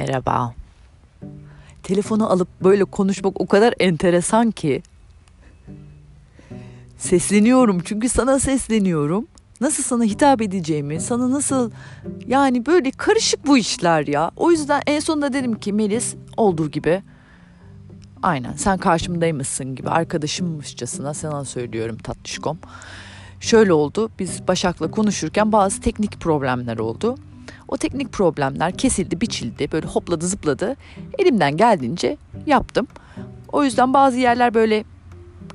Merhaba. Telefonu alıp böyle konuşmak o kadar enteresan ki. Sesleniyorum çünkü sana sesleniyorum. Nasıl sana hitap edeceğimi, sana nasıl yani böyle karışık bu işler ya. O yüzden en sonunda dedim ki Melis olduğu gibi aynen sen karşımdaymışsın gibi arkadaşımmışçasına sana söylüyorum tatlışkom. Şöyle oldu biz Başak'la konuşurken bazı teknik problemler oldu. O teknik problemler kesildi, biçildi, böyle hopladı zıpladı. Elimden geldiğince yaptım. O yüzden bazı yerler böyle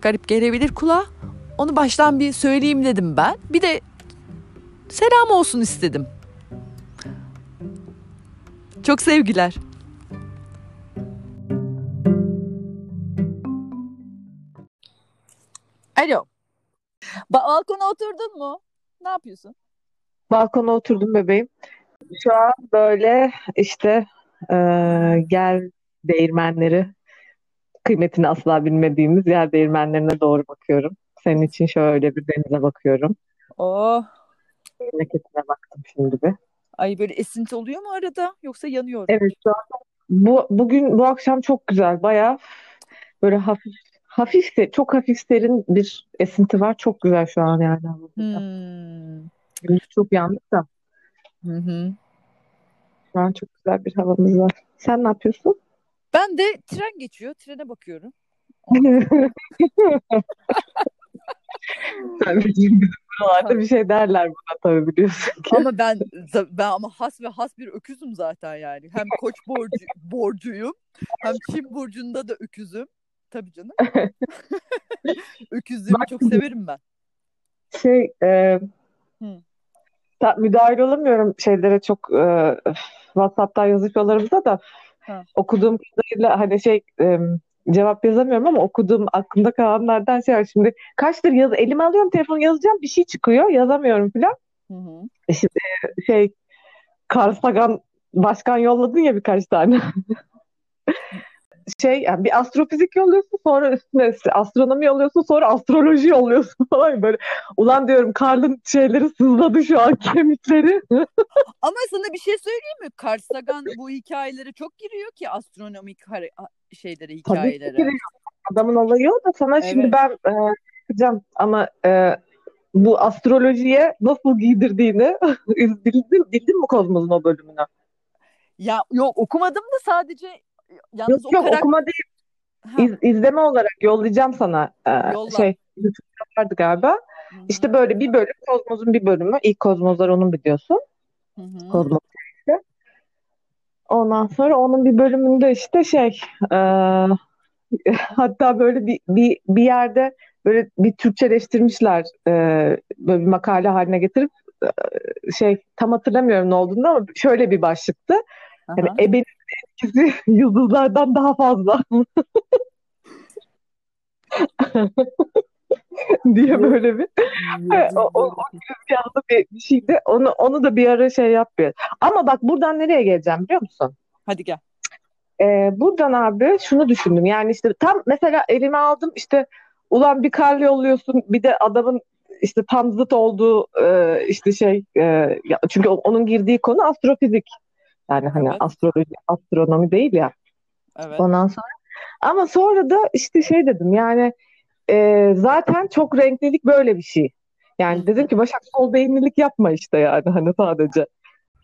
garip gelebilir kulağa. Onu baştan bir söyleyeyim dedim ben. Bir de selam olsun istedim. Çok sevgiler. Alo. Balkona oturdun mu? Ne yapıyorsun? Balkona oturdum bebeğim. Şu an böyle işte e, gel değirmenleri kıymetini asla bilmediğimiz yer değirmenlerine doğru bakıyorum. Senin için şöyle bir denize bakıyorum. Oh. Memleketine baktım şimdi bir. Ay böyle esinti oluyor mu arada yoksa yanıyor? Evet şu an bu bugün bu akşam çok güzel. Bayağı böyle hafif hafif de çok hafif serin bir esinti var. Çok güzel şu an yani. Hmm. Gündüz çok yandık da Hı hı. şu an çok güzel bir havamız var. Sen ne yapıyorsun? Ben de tren geçiyor. Trene bakıyorum. Tabii bizim buralarda bir şey derler buna tabii biliyorsun ki. Ama ben ben ama has ve has bir öküzüm zaten yani. Hem koç borcu, borcuyum hem Çin burcunda da öküzüm. Tabii canım. Öküzlüğümü Bak çok severim ben. şey e, Hı. Ta- müdahil olamıyorum şeylere çok e, WhatsApp'tan yazışmalarımıza da Ha. okuduğum kadarıyla hani şey e, cevap yazamıyorum ama okuduğum aklımda kalanlardan şey var. Şimdi kaçtır yaz elime alıyorum telefonu yazacağım bir şey çıkıyor yazamıyorum falan. Hı hı. E Şimdi şey Carl Sagan başkan yolladın ya birkaç tane. şey yani bir astrofizik yolluyorsun sonra üstüne astronomi yolluyorsun sonra astroloji yolluyorsun falan böyle. Ulan diyorum Karl'ın şeyleri sızladı şu an kemikleri. Ama sana bir şey söyleyeyim mi? Carl Sagan bu hikayelere çok giriyor ki astronomik şeylere, Tabii ki hikayelere. giriyor. Adamın olayı o da sana şimdi Evet. ben e, yapacağım ama e, bu astrolojiye nasıl giydirdiğini bildin, bildin mi Kozmos'un o bölümünü? Ya yok okumadım da sadece yalnız Yok o yok karakter okuma değil ha, iz, izleme olarak yollayacağım sana e, yolla. şey vardı galiba. Hı İşte böyle bir bölüm Kozmos'un bir bölümü. İlk Kozmoslar onun biliyorsun. Hı hı. Kozmos işte. Ondan sonra onun bir bölümünde işte şey e, hatta böyle bir, bir, bir yerde böyle bir Türkçeleştirmişler e, böyle bir makale haline getirip e, şey tam hatırlamıyorum ne olduğunu ama şöyle bir başlıktı. Aha. ebenin etkisi yıldızlardan daha fazla diye böyle bir o, o, o rüzgarlı bir, bir şeydi. Onu, onu da bir ara şey yapıyor. Ama bak buradan nereye geleceğim biliyor musun? Hadi gel. Ee, buradan abi şunu düşündüm. Yani işte tam mesela elime aldım işte ulan bir kar yolluyorsun bir de adamın işte tam zıt olduğu e, işte şey e, ya- çünkü onun girdiği konu astrofizik. Yani hani Evet. astroloji, astronomi değil ya. Evet. Ondan sonra ama sonra da işte şey dedim yani e, zaten çok renklilik böyle bir şey. Yani dedim ki Başak sol beyinlilik yapma işte yani hani sadece.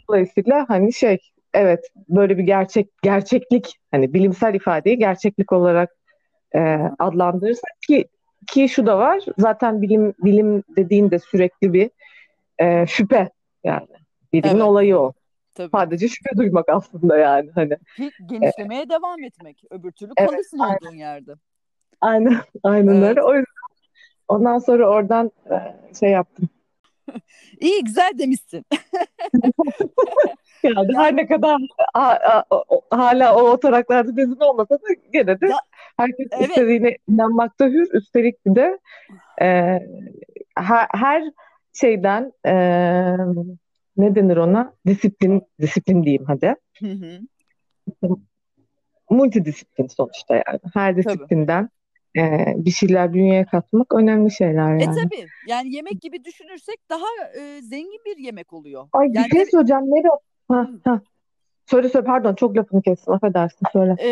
Dolayısıyla hani şey evet böyle bir gerçek gerçeklik hani bilimsel ifadeyi gerçeklik olarak e, adlandırırsak ki ki şu da var zaten bilim bilim dediğin de sürekli bir e, şüphe yani bilimin Evet. olayı o. Tabii. Sadece şüphe duymak aslında yani hani. Genişlemeye devam etmek. Öbür türlü Evet, kalırsın aynen, olduğun yerde. aynen, aynen Evet. öyle. O yüzden ondan sonra oradan e, şey yaptım. İyi güzel demişsin. Yani Ya her ne kadar a- a- o- hala o oturaklarda bezin olmasa da gene de ya herkes evet. istediğine inanmakta hür. Üstelik bir de e, her, her şeyden e, ne denir ona? Disiplin, disiplin diyeyim hadi. Hı hı. Multidisiplin sonuçta yani. Her disiplinden e, bir şeyler dünyaya katmak önemli şeyler E yani. tabii. Yani yemek gibi düşünürsek daha e, zengin bir yemek oluyor. Ay bir Yani şey evet. söyleyeceğim Mero. Ha, ha. Söyle söyle pardon çok lafını kestim affedersin söyle. Ee,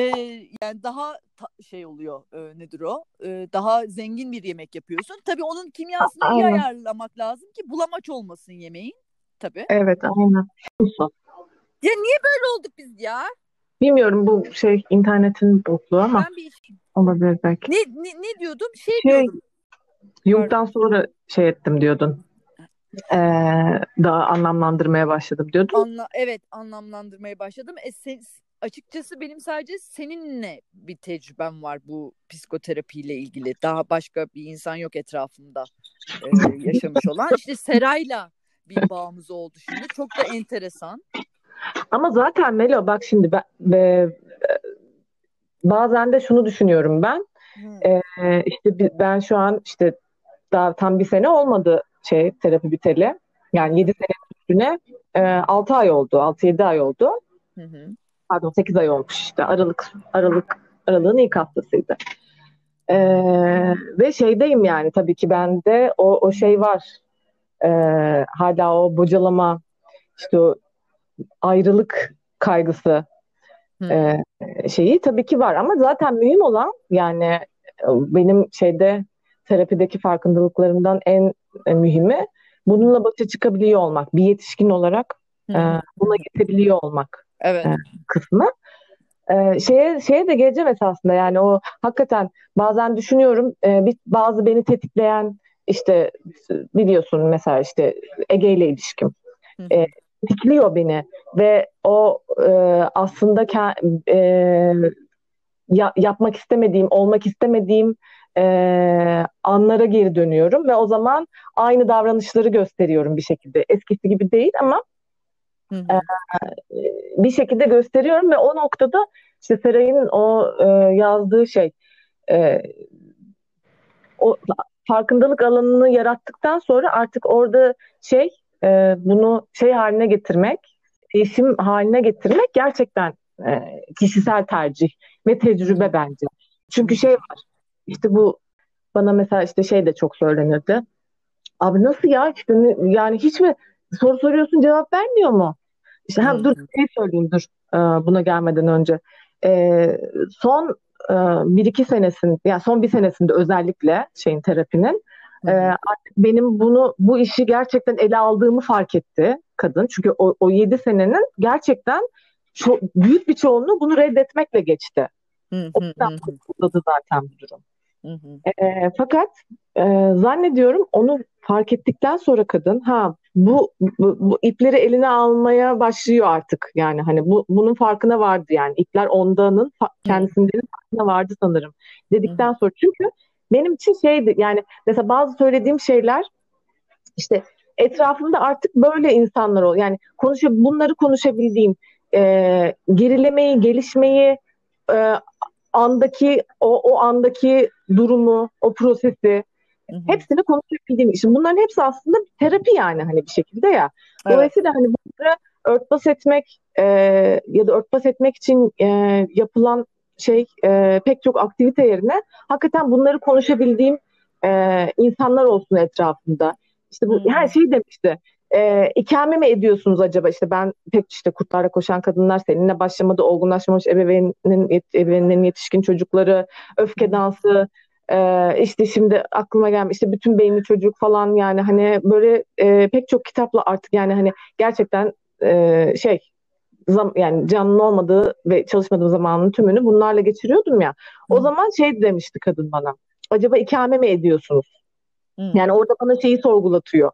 yani daha ta- şey oluyor e, nedir o? Ee, daha zengin bir yemek yapıyorsun. Tabii onun kimyasını iyi Aynen. ayarlamak lazım ki bulamaç olmasın yemeğin. Tabii. Evet aynen. Ya niye böyle olduk biz ya? Bilmiyorum bu şey internetin bozukluğu ama Ben bir iş- olabilir belki. ne, ne, ne diyordum? Şey, Şey, diyordum. Sonra şey ettim diyordun. Ee, daha anlamlandırmaya başladım diyordun. Anla, evet anlamlandırmaya başladım. E, sen, açıkçası benim sadece seninle bir tecrübem var bu psikoterapiyle ilgili. Daha başka bir insan yok etrafımda e, yaşamış olan. İşte Seray'la bir bağımız oldu şimdi. Çok da enteresan. Ama zaten Melo bak şimdi ben, be- bazen de şunu düşünüyorum ben. Ee, işte ben şu an işte daha tam bir sene olmadı şey terapi biteli. Yani 7 sene üstüne e, 6 ay oldu. 6-7 ay oldu. Hı hı. Pardon 8 ay olmuş işte. Aralık Aralık Aralığın ilk haftasıydı. Ee, ve şeydeyim yani tabii ki bende o, o şey var. Ee, hala o bocalama işte o ayrılık kaygısı e, şeyi tabii ki var ama zaten mühim olan yani e, benim şeyde terapideki farkındalıklarımdan en e, mühimi bununla başa çıkabiliyor olmak. Bir yetişkin olarak e, buna yetebiliyor olmak Evet. e, kısmı. E, şeye şeye de geleceğim esasında yani o hakikaten bazen düşünüyorum e, bir, bazı beni tetikleyen işte biliyorsun mesela işte Ege ile ilişkim Hı hı. e, tetikliyor beni ve o e, aslında ke- e, ya- yapmak istemediğim, olmak istemediğim e, anlara geri dönüyorum ve o zaman aynı davranışları gösteriyorum bir şekilde. Eskisi gibi değil ama Hı hı. e, bir şekilde gösteriyorum ve o noktada işte Seray'ın o e, yazdığı şey e, o farkındalık alanını yarattıktan sonra artık orada şey e, bunu şey haline getirmek, isim haline getirmek gerçekten e, kişisel tercih ve tecrübe bence. Çünkü şey var işte bu bana mesela işte şey de çok söylenirdi. Abi nasıl ya işte yani hiç mi soru soruyorsun cevap vermiyor mu? İşte Hı dur şey söyleyeyim dur e, buna gelmeden önce. E, son e, bir iki senesinde yani son bir senesinde özellikle şeyin terapinin e, artık benim bunu bu işi gerçekten ele aldığımı fark etti kadın. Çünkü o, o 7 senenin gerçekten çok büyük bir çoğunluğu bunu reddetmekle geçti. Hı O hı. yüzden Hı zaten bu durum. Hı hı. E, fakat e, zannediyorum onu fark ettikten sonra kadın ha bu, bu, bu ipleri eline almaya başlıyor artık. Yani hani bu bunun farkına vardı yani. İpler ondanın kendisinin farkına vardı sanırım dedikten sonra. Çünkü benim için şeydi yani mesela bazı söylediğim şeyler işte etrafımda artık böyle insanlar ol yani konuşa bunları konuşabildiğim e, gerilemeyi gelişmeyi e, andaki o, o andaki durumu o prosesi Hı hı. hepsini konuşabildiğim için bunların hepsi aslında terapi yani hani bir şekilde ya. Evet. Dolayısıyla hani bunları örtbas etmek e, ya da örtbas etmek için e, yapılan şey e, pek çok aktivite yerine hakikaten bunları konuşabildiğim e, insanlar olsun etrafımda. İşte bu Hı. her şeyi demişti. E, ikame mi ediyorsunuz acaba? İşte ben pek işte kurtlarla koşan kadınlar seninle başlamadı. Olgunlaşmamış ebeveynin, ebeveynlerin yetişkin çocukları, öfke dansı, ee, işte şimdi aklıma gelmiş işte bütün beyni çocuk falan yani hani böyle e, pek çok kitapla artık yani hani gerçekten e, şey zam, yani canlı olmadığı ve çalışmadığım zamanın tümünü bunlarla geçiriyordum ya. O zaman şey demişti kadın bana. Acaba ikame mi ediyorsunuz? Hı. Yani orada bana şeyi sorgulatıyor.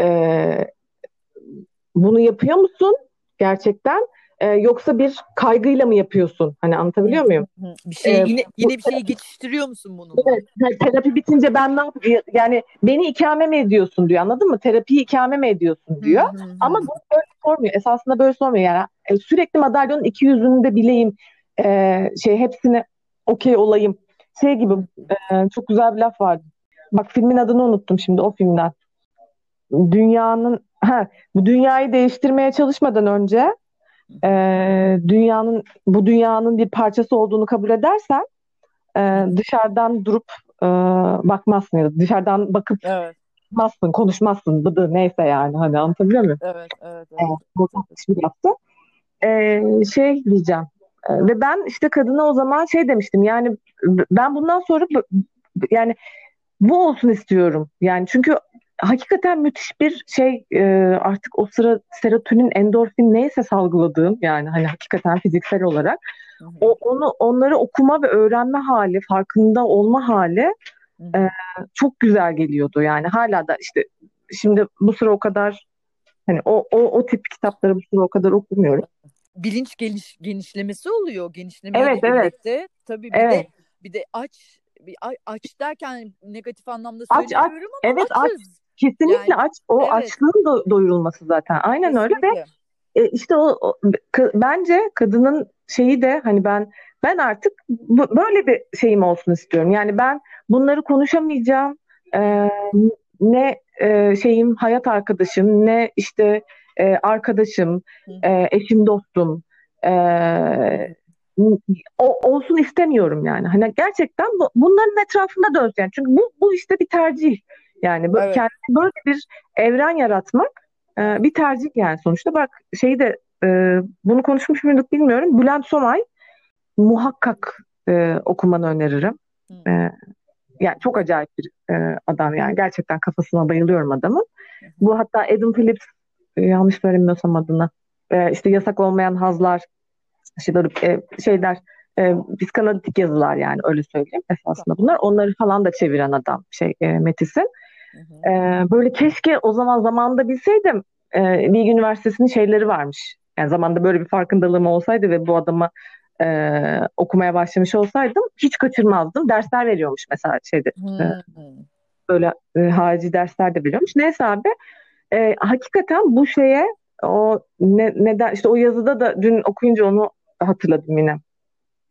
Ee, bunu yapıyor musun gerçekten? Ee, yoksa bir kaygıyla mı yapıyorsun? Hani anlatabiliyor muyum? Bir şey Ee, yine yine bir şeyi geçiştiriyor musun bununla? Evet, terapi bitince ben ne yapayım? Yani beni ikame mi ediyorsun diyor anladın mı? Terapiyi ikame mi ediyorsun diyor. Hı hı. Ama bunu böyle sormuyor. Esasında böyle sormuyor. Yani e, sürekli madalyonun iki yüzünü de bileyim. E, şey hepsine okey olayım. Şey gibi e, çok güzel bir laf vardı. Bak filmin adını unuttum şimdi o filmden. Dünyanın ha, bu dünyayı değiştirmeye çalışmadan önce e, dünyanın bu dünyanın bir parçası olduğunu kabul edersen e, dışarıdan durup e, bakmazsın ya da dışarıdan bakıp Evet, bakmazsın, konuşmazsın, bıdı neyse yani hani anlatabiliyor muyum? evet, evet, evet. Evet, tatlış bir laftı. e, şey diyeceğim. E, ve ben işte kadına o zaman şey demiştim. Yani ben bundan sonra yani bu olsun istiyorum. Yani çünkü hakikaten müthiş bir şey e, artık o sıra serotonin, endorfin neyse salgıladığım yani hani hakikaten fiziksel olarak o onu onları okuma ve öğrenme hali, farkında olma hali e, çok güzel geliyordu. Yani hala da işte şimdi bu sıra o kadar hani o o o tip kitapları bu sıra o kadar okumuyorum. Bilinç geniş, genişlemesi oluyor. Genişlemeyle evet, birlikte. Evet. Tabii bir evet. de bir de aç bir aç derken negatif anlamda söylemiyorum aç, aç. ama evet, açız. Aç. Kesinlikle yani, aç. O evet. açlığın do- doyurulması zaten. Aynen Kesinlikle. öyle ve e, işte o, o k- bence kadının şeyi de hani ben ben artık bu, böyle bir şeyim olsun istiyorum. Yani ben bunları konuşamayacağım. E, ne e, şeyim hayat arkadaşım, ne işte e, arkadaşım, e, eşim, dostum. E, o, olsun istemiyorum yani. Hani gerçekten bu, bunların etrafında dönsün. Yani çünkü bu, bu işte bir tercih. Yani böyle, evet. kendine böyle bir evren yaratmak e, bir tercih yani sonuçta. Bak şeyi de e, bunu konuşmuş muyduk bilmiyorum. Bülent Somay muhakkak e, okumanı öneririm. E, yani çok acayip bir e, adam yani. Gerçekten kafasına bayılıyorum adamın. Bu hatta Adam Phillips e, yanlış söylemiyorsam adını. E, işte yasak olmayan hazlar böyle e, şeyler e, psikanalitik yazılar yani öyle söyleyeyim esasında bunlar. Onları falan da çeviren adam şey e, Metis'in. E, böyle keşke o zaman zamanda bilseydim e, Bilgi Üniversitesi'nin şeyleri varmış. Yani zamanda böyle bir farkındalığım olsaydı ve bu adamı e, okumaya başlamış olsaydım hiç kaçırmazdım. Dersler veriyormuş mesela şeyde. E, böyle e, harici dersler de veriyormuş. Neyse abi e, hakikaten bu şeye o ne, neden işte o yazıda da dün okuyunca onu hatırladım yine.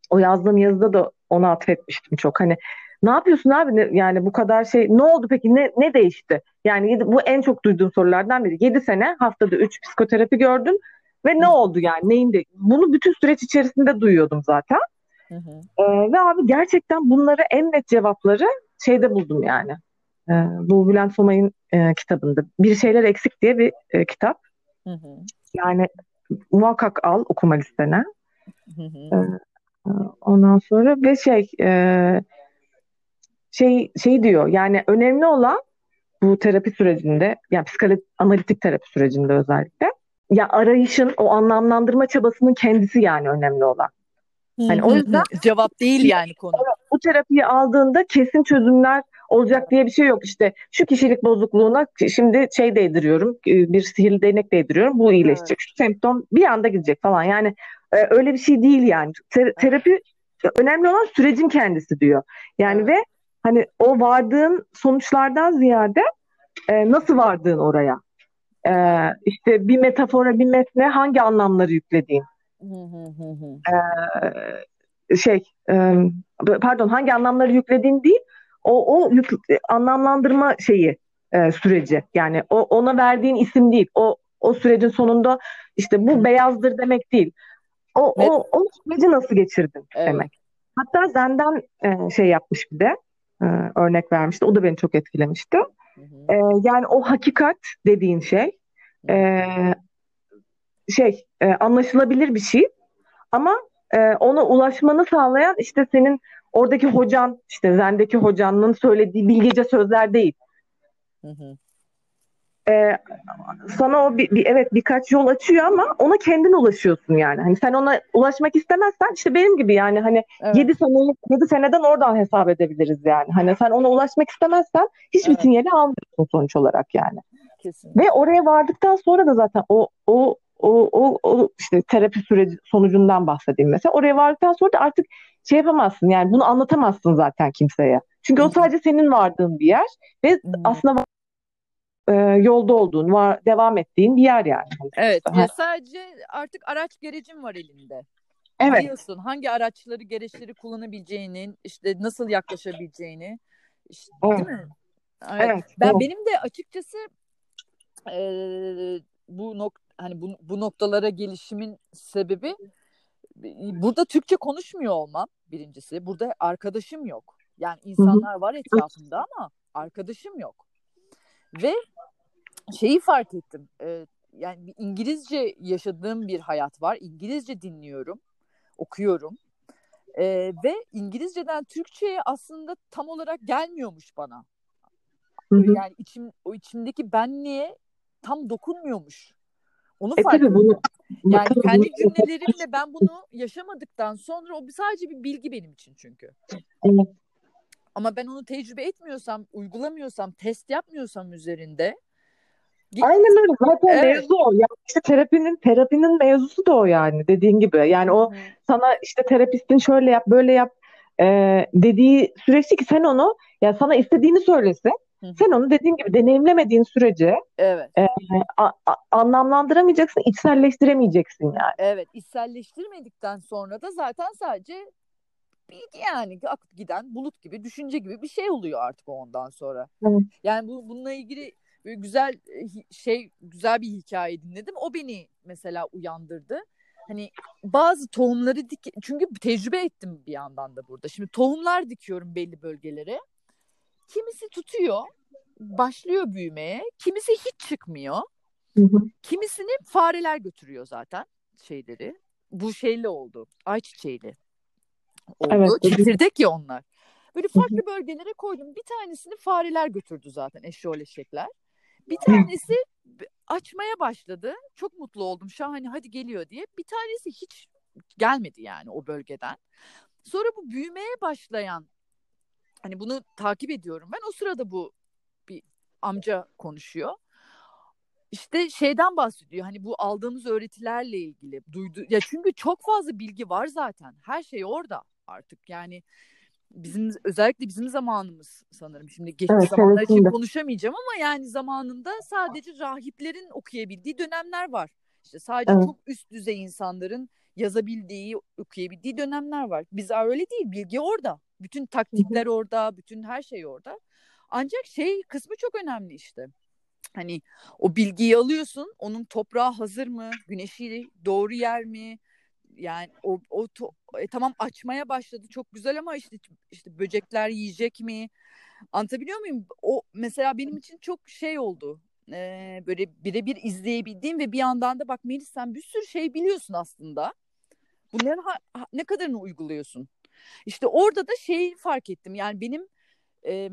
O yazdığım yazıda da ona atfetmiştim çok. Hani ne yapıyorsun abi ne, yani bu kadar şey ne oldu peki ne ne değişti? Yani yedi, bu en çok duyduğum sorulardan biri. 7 sene haftada 3 psikoterapi gördün ve ne oldu yani neyinde? Bunu bütün süreç içerisinde duyuyordum zaten. Hı hı. Ee, ve abi gerçekten bunları en net cevapları şeyde buldum yani. Ee, bu Bülent Somay'ın e, kitabında. Bir Şeyler Eksik diye bir e, kitap. Hı hı. Yani muhakkak al okuma listene. Hı hı. Ee, ondan sonra ve şey e, şey şey diyor yani önemli olan bu terapi sürecinde yani psikanalitik terapi sürecinde özellikle ya arayışın o anlamlandırma çabasının kendisi yani önemli olan. Hani o yüzden cevap değil yani konu. Bu terapiyi aldığında kesin çözümler olacak diye bir şey yok. İşte şu kişilik bozukluğuna şimdi şey değdiriyorum, e, bir sihirli değnek değdiriyorum. Bu iyileşecek. Evet. Şu semptom bir anda gidecek falan. Yani e, öyle bir şey değil yani. Ter- terapi önemli olan sürecin kendisi diyor. Yani evet. ve hani o vardığın sonuçlardan ziyade e, nasıl vardığın oraya. E, işte bir metafora, bir metne hangi anlamları yüklediğin. e, şey, e, pardon hangi anlamları yüklediğin değil, o, o yük, anlamlandırma şeyi e, süreci. Yani o ona verdiğin isim değil. O o sürecin sonunda işte bu beyazdır demek değil. O evet. o o süreci nasıl geçirdin evet. demek. Hatta Zen'den e, şey yapmış bir de e, örnek vermişti. O da beni çok etkilemişti. Hı hı. E, yani o hakikat dediğin şey e, şey e, anlaşılabilir bir şey ama e, ona ulaşmanı sağlayan işte senin oradaki hocan işte Zen'deki hocanın söylediği bilgece sözler değil. Hı hı. Ee, sana o bir, bir evet birkaç yol açıyor ama ona kendin ulaşıyorsun yani. Hani sen ona ulaşmak istemezsen işte benim gibi yani hani evet. 7 sene 7 seneden oradan hesap edebiliriz yani. Hani sen ona ulaşmak istemezsen hiçbir evet. sinyali almıyorsun sonuç olarak yani. Kesinlikle. Ve oraya vardıktan sonra da zaten o o o, o, o işte terapi süreci sonucundan bahsedeyim mesela. Oraya vardıktan sonra da artık şey yapamazsın yani bunu anlatamazsın zaten kimseye. Çünkü Hı-hı. o sadece senin vardığın bir yer ve Hı-hı. aslında e, yolda olduğun, var, devam ettiğin bir yer yani. Evet, ya sadece artık araç gerecin var elinde. Evet. Biliyorsun hangi araçları, gereçleri kullanabileceğini, işte nasıl yaklaşabileceğini. İşte, evet. Değil mi? Evet. evet. Ben evet. benim de açıkçası e, bu nok hani bu, bu noktalara gelişimin sebebi burada Türkçe konuşmuyor olmam birincisi. Burada arkadaşım yok. Yani insanlar var etrafımda ama arkadaşım yok. Ve şeyi fark ettim. E, yani bir İngilizce yaşadığım bir hayat var. İngilizce dinliyorum, okuyorum. Ee, ve İngilizceden Türkçe'ye aslında tam olarak gelmiyormuş bana. Yani içim o içimdeki benliğe tam dokunmuyormuş. Onu E fark ettim. bunu Yani kendi bunu cümlelerimle ben bunu yaşamadıktan sonra o sadece bir bilgi benim için çünkü. Evet. Ama ben onu tecrübe etmiyorsam, uygulamıyorsam, test yapmıyorsam üzerinde Aynen öyle. Zaten Evet. mevzu o. Yani işte terapinin terapinin mevzusu da o yani dediğin gibi. Yani o sana işte terapistin şöyle yap, böyle yap e, dediği süreçte ki sen onu ya sana istediğini söylese sen onu dediğin gibi deneyimlemediğin sürece evet. a- a- anlamlandıramayacaksın, içselleştiremeyeceksin yani. Evet, içselleştirmedikten sonra da zaten sadece bilgi yani akıp giden bulut gibi, düşünce gibi bir şey oluyor artık ondan sonra. Evet. Yani bu bununla ilgili böyle güzel e, şey güzel bir hikaye dinledim. O beni mesela uyandırdı. Hani bazı tohumları dik çünkü tecrübe ettim bir yandan da burada. Şimdi tohumlar dikiyorum belli bölgelere. Kimisi tutuyor, başlıyor büyümeye. Kimisi hiç çıkmıyor. Hı hı. Kimisini fareler götürüyor zaten şeyleri. Bu şeyle oldu. Ayçiçeğiyle oldu. Evet. Çekirdek ya onlar. Böyle farklı bölgelere koydum. Bir tanesini fareler götürdü zaten eşyol eşekler. Bir tanesi açmaya başladı. Çok mutlu oldum. Şahane hadi geliyor diye. Bir tanesi hiç gelmedi yani o bölgeden. Sonra bu büyümeye başlayan hani bunu takip ediyorum ben. O sırada bu bir amca konuşuyor. İşte şeyden bahsediyor. Hani bu aldığımız öğretilerle ilgili duydu. Ya çünkü çok fazla bilgi var zaten. Her şey orada artık. Yani bizim özellikle bizim zamanımız sanırım. Şimdi geçmiş Evet, zamanlar için konuşamayacağım ama yani zamanında sadece rahiplerin okuyabildiği dönemler var. İşte sadece Evet. çok üst düzey insanların yazabildiği, okuyabildiği dönemler var. Biz öyle değil. Bilgi orada. Bütün taktikler orada, bütün her şey orada. Ancak şey kısmı çok önemli işte. Hani o bilgiyi alıyorsun, onun toprağı hazır mı, güneşi doğru yer mi? Yani o, o to- e, tamam açmaya başladı çok güzel ama işte işte böcekler yiyecek mi? Anlatabiliyor muyum? O mesela benim için çok şey oldu. Ee, böyle birebir izleyebildiğim ve bir yandan da bak Melis sen bir sürü şey biliyorsun aslında. Bunların ha- ha- ne kadarını uyguluyorsun? İşte orada da şeyi fark ettim. Yani benim e,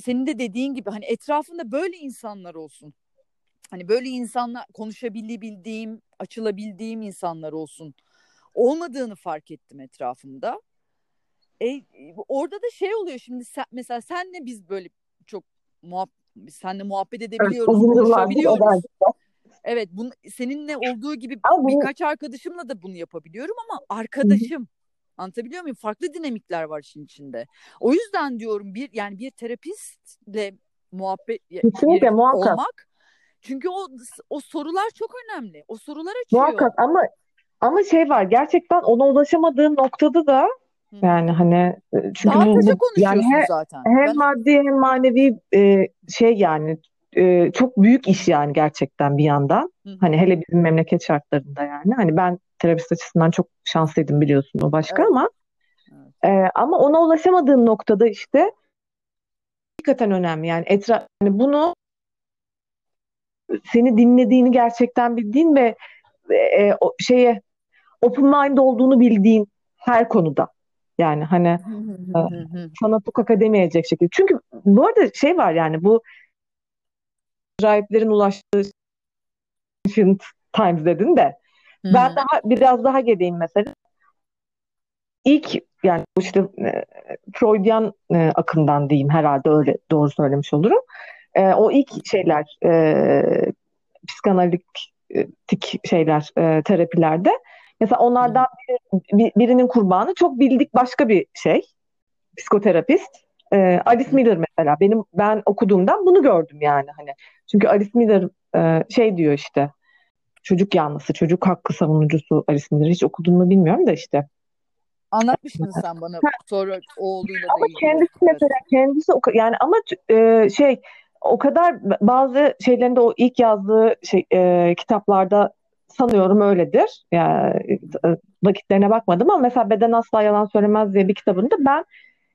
senin de dediğin gibi hani etrafında böyle insanlar olsun. Hani böyle insanla konuşabildiğim, açılabildiğim insanlar olsun. Olmadığını fark ettim etrafımda. E, orada da şey oluyor şimdi sen, mesela senle biz böyle çok muhab senle muhabbet edebiliyoruz, yıllardır konuşabiliyoruz. Evet, bunu seninle olduğu gibi Ama bunu- birkaç arkadaşımla da bunu yapabiliyorum ama arkadaşım. Anlatabiliyor muyum? Farklı dinamikler var işin içinde. O yüzden diyorum bir yani bir terapistle muhabbet Kesinlikle, muhakkak. olmak. Çünkü o o sorular çok önemli. O sorular açıyor. Muhakkak ama ama şey var gerçekten ona ulaşamadığın noktada da yani hani e, çünkü bu, bu- yani he- zaten. hem Ben- maddi hem manevi e, şey yani e, çok büyük iş yani gerçekten bir yandan. Hı. Hani hele bizim memleket şartlarında yani. Hani ben terapist açısından çok şanslıydım biliyorsun o başka Evet. ama Evet. e, ama ona ulaşamadığın noktada işte hakikaten önemli. Yani etra yani bunu seni dinlediğini gerçekten bildiğin ve e, o şeye open mind olduğunu bildiğin her konuda. Yani hani hı. sana tukaka demeyecek şekilde. Çünkü bu arada şey var yani bu rahiplerin ulaştığı ancient times dedin de ben daha biraz daha geleyim mesela. İlk yani bu işte e, Freudian e, akımdan diyeyim herhalde öyle doğru söylemiş olurum. E, o ilk şeyler e, psikanalitik şeyler e, terapilerde mesela onlardan biri- bir- birinin kurbanı çok bildik başka bir şey psikoterapist. E, Alice Miller mesela. Benim ben okuduğumdan bunu gördüm yani hani. Çünkü Alice Miller e, şey diyor işte çocuk yanlısı çocuk hakkı savunucusu Alice Miller hiç okudun mu bilmiyorum da işte. Anlatmıştın sen bana sonra oğluyla da Ama kendisi Evet. mesela kendisi yani ama e, şey o kadar bazı şeylerinde o ilk yazdığı şey e, kitaplarda sanıyorum öyledir. Yani e, vakitlerine bakmadım ama mesela Beden Asla Yalan Söylemez diye bir kitabında ben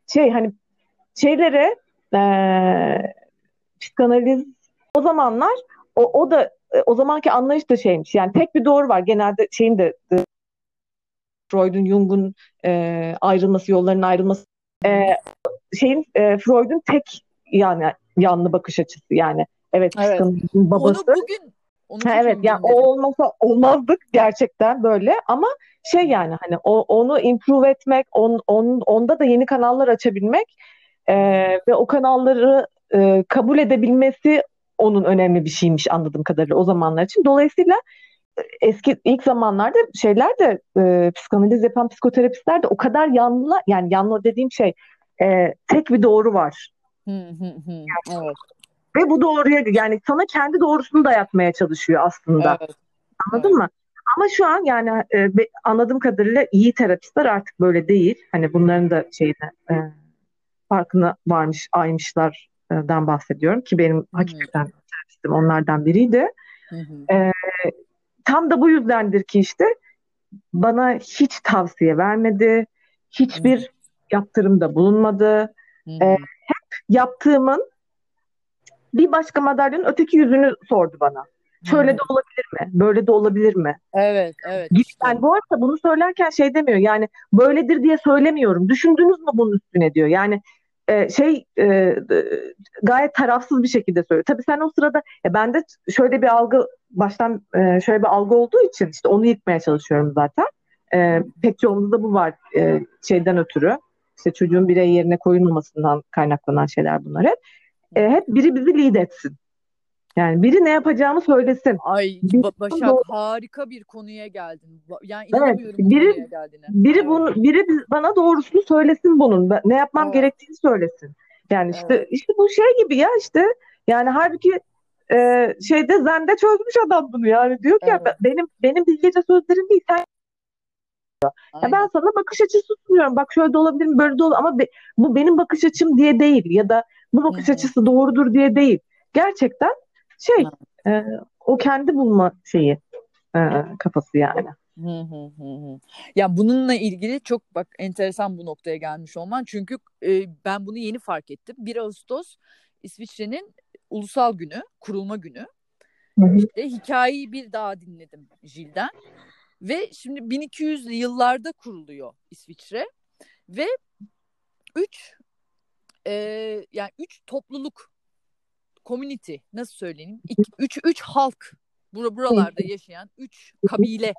şey hani şeylere e, psikanaliz o zamanlar o, o da e, o zamanki anlayış da şeymiş. Yani tek bir doğru var. Genelde şeyin de e, Freud'un, Jung'un e, ayrılması, yolların ayrılması e, şeyin e, Freud'un tek yani yanlı bakış açısı yani. Evet, Evet. babası. Onu bugün onu Ha, evet yani o olmasa olmazdık gerçekten böyle ama şey yani hani o, onu improve etmek, on, on, onda da yeni kanallar açabilmek e, ve o kanalları e, kabul edebilmesi onun önemli bir şeymiş anladığım kadarıyla o zamanlar için. Dolayısıyla eski ilk zamanlarda şeyler de e, psikanaliz yapan psikoterapistler de o kadar yanlı yani yanlı dediğim şey e, tek bir doğru var. Hı hı hı. Evet. Ve bu doğruya yani sana kendi doğrusunu dayatmaya çalışıyor aslında. Evet. Anladın mı? Ama şu an yani e, anladığım kadarıyla iyi terapistler artık böyle değil. Hani bunların da şeyine e, farkına varmış, aymışlardan bahsediyorum ki benim hakikaten terapistim onlardan biriydi. Hı hı. Tam da bu yüzdendir ki işte bana hiç tavsiye vermedi, hiçbir yaptırımda bulunmadı. E, hı. Yaptığımın bir başka madalyonun öteki yüzünü sordu bana. Şöyle de olabilir mi? Böyle de olabilir mi? Evet, evet. İşte. Yani bu arada bunu söylerken şey demiyor yani böyledir diye söylemiyorum. Düşündünüz mü bunun üstüne diyor. Yani e, şey e, e, gayet tarafsız bir şekilde söylüyor. Tabii sen o sırada ya bende şöyle bir algı baştan e, şöyle bir algı olduğu için işte onu yıkmaya çalışıyorum zaten. E, pek çoğumuzda bu var e, şeyden ötürü. İşte çocuğun birey yerine koyulmamasından kaynaklanan şeyler bunlar hep. E, hep biri bizi lead etsin. Yani biri ne yapacağımı söylesin. Ay Bir- Ba- Başak harika bir konuya geldin. Yani Evet, biri- konuya geldiğine. Biri bunu, biri bana doğrusunu söylesin bunun. Ne yapmam Evet. gerektiğini söylesin. Yani işte Evet. işte bu şey gibi ya işte. Yani halbuki e, şeyde Zen'de çözmüş adam bunu yani diyor ki ya Evet. benim benim bilgece sözlerim değil sen ya ben sana bakış açısı sunuyorum. Bak şöyle de olabilir mi böyle de olur ama be- bu benim bakış açım diye değil ya da bu bakış Hı hı. açısı doğrudur diye değil. Gerçekten şey e, o kendi bulma şeyi e, kafası yani. Hı hı hı hı. Ya bununla ilgili çok bak enteresan bu noktaya gelmiş olman. Çünkü e, ben bunu yeni fark ettim. 1 Ağustos İsviçre'nin ulusal günü, kurulma günü. Hı hı. İşte hikayeyi bir daha dinledim Jil'den. Ve şimdi 1200'lü yıllarda kuruluyor İsviçre. Ve üç e, yani üç topluluk community nasıl söyleyeyim? İki, üç, üç halk bura, buralarda yaşayan üç kabile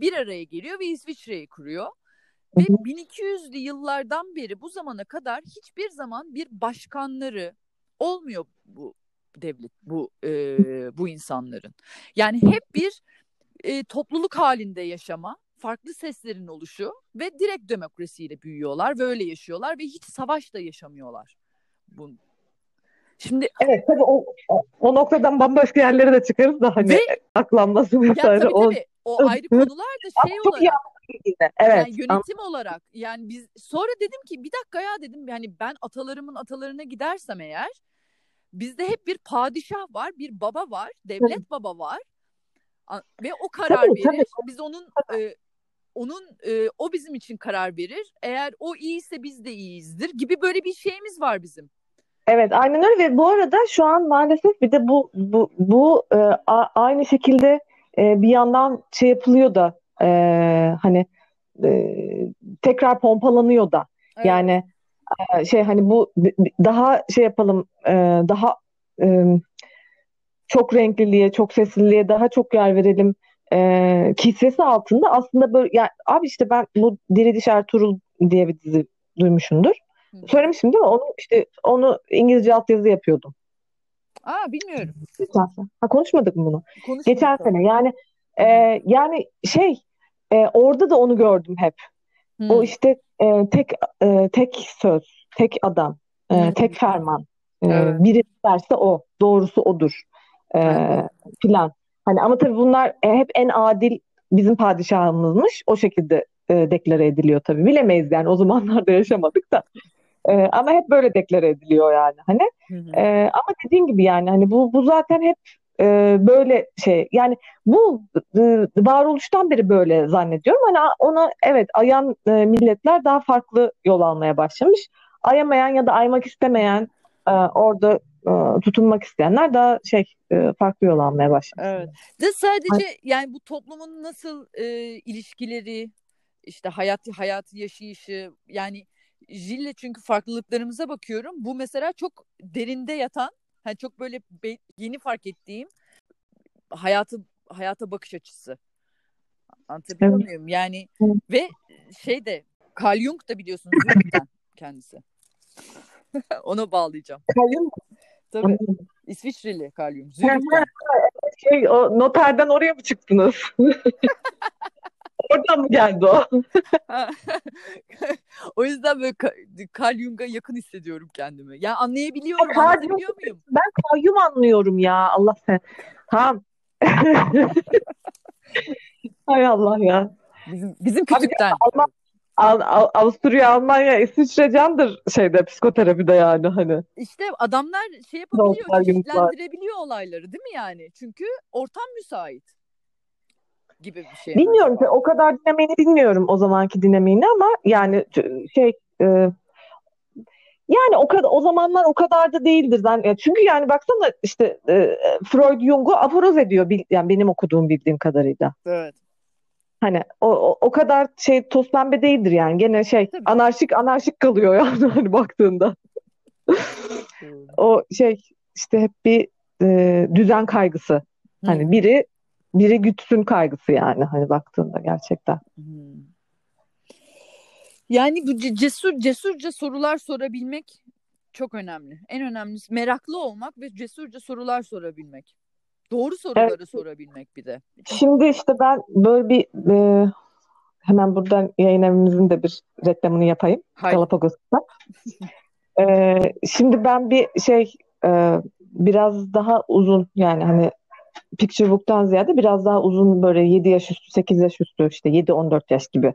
bir araya geliyor ve İsviçre'yi kuruyor. Ve 1200'lü yıllardan beri bu zamana kadar hiçbir zaman bir başkanları olmuyor bu devlet bu e, bu insanların. Yani hep bir e, topluluk halinde yaşama, farklı seslerin oluşu ve direkt demokrasiyle büyüyorlar ve öyle yaşıyorlar ve hiç savaş da yaşamıyorlar. Bu. Şimdi Evet tabii o, o, noktadan bambaşka yerlere de çıkarız da hani Ve- aklanması ya vesaire. tabii o, tabii o ayrı konular da şey olarak. Evet. yani yönetim olarak yani biz sonra dedim ki bir dakika ya dedim yani ben atalarımın atalarına gidersem eğer bizde hep bir padişah var, bir baba var, devlet baba var ve o karar Tabii, verir. tabii. Biz onun e, onun e, o bizim için karar verir. Eğer o iyiyse biz de iyiyizdir gibi böyle bir şeyimiz var bizim. Evet aynen öyle ve bu arada şu an maalesef bir de bu bu bu e, a- aynı şekilde e, bir yandan şey yapılıyor da e, hani e, tekrar pompalanıyor da Evet. yani e, şey hani bu daha şey yapalım e, daha e, çok renkliliğe çok sesliliğe daha çok yer verelim e, kisvesi altında aslında böyle yani abi işte ben bu Diriliş Ertuğrul diye bir dizi duymuşsundur. Hı. Söylemişim değil mi? Onu işte onu İngilizce altyazı yapıyordum. Aa bilmiyorum. Geçen sene. Ha konuşmadık mı bunu? Konuşmadık Geçen sene yani e, yani şey e, orada da onu gördüm hep. Hı. O işte e, tek e, tek söz, tek adam, e, Hı. tek ferman. E, Evet. biri derse o, doğrusu odur. E, filan. Hani ama tabii bunlar e, hep en adil bizim padişahımızmış. O şekilde e, deklare ediliyor tabii. Bilemeyiz yani o zamanlarda yaşamadık da. E, ama hep böyle deklare ediliyor yani. Hani Hı hı. ee, ama dediğin gibi yani hani bu bu zaten hep e, böyle şey yani bu e, varoluştan beri böyle zannediyorum hani ona evet ayan e, milletler daha farklı yol almaya başlamış ayamayan ya da aymak istemeyen e, orada e, tutunmak isteyenler daha şey e, farklı yol almaya başladı. Evet. De sadece yani bu toplumun nasıl e, ilişkileri işte hayat hayatı yaşayışı yani Jill'le çünkü farklılıklarımıza bakıyorum. Bu mesela çok derinde yatan, hani çok böyle be, yeni fark ettiğim hayatı hayata bakış açısı. Anlatabiliyor evet. muyum? Yani evet. ve şey de Carl Jung da biliyorsunuz kendisi. Ona bağlayacağım. Carl Jung Tabii. İsviçreli Carl Jung. Zürich'ten. şey, o noterden oraya mı çıktınız? Oradan mı geldi o? o yüzden böyle Carl Jung'a yakın hissediyorum kendimi. Yani anlayabiliyorum. Anlayabiliyor Jung, muyum? Ben Jung anlıyorum ya. Allah sen. Tamam. Hay Allah ya. Bizim, bizim küçükten. Abi, Alman, Al, Al, Avusturya, Almanya, İsviçre candır şeyde psikoterapide yani hani. İşte adamlar şey yapabiliyor, çeşitlendirebiliyor olayları değil mi yani? Çünkü ortam müsait gibi bir şey. Bilmiyorum o kadar dinamiğini bilmiyorum o zamanki dinamiğini ama yani şey e, yani o kadar o zamanlar o kadar da değildir ben çünkü yani baksana işte e, Freud Jung'u aforoz ediyor yani benim okuduğum bildiğim kadarıyla. Evet. Hani o, o, o kadar şey toz pembe değildir yani. Gene şey Tabii. anarşik anarşik kalıyor yani hani baktığında. o şey işte hep bir e, düzen kaygısı. Hani biri biri gütsün kaygısı yani hani baktığında gerçekten. Yani bu cesur cesurca sorular sorabilmek çok önemli. En önemlisi meraklı olmak ve cesurca sorular sorabilmek. Doğru soruları evet. sorabilmek bir de. Şimdi işte ben böyle bir e, hemen buradan yayın evimizin de bir reklamını yapayım. Galapagos'ta. e, şimdi ben bir şey e, biraz daha uzun yani hani picture book'tan ziyade biraz daha uzun böyle 7 yaş üstü 8 yaş üstü işte 7-14 yaş gibi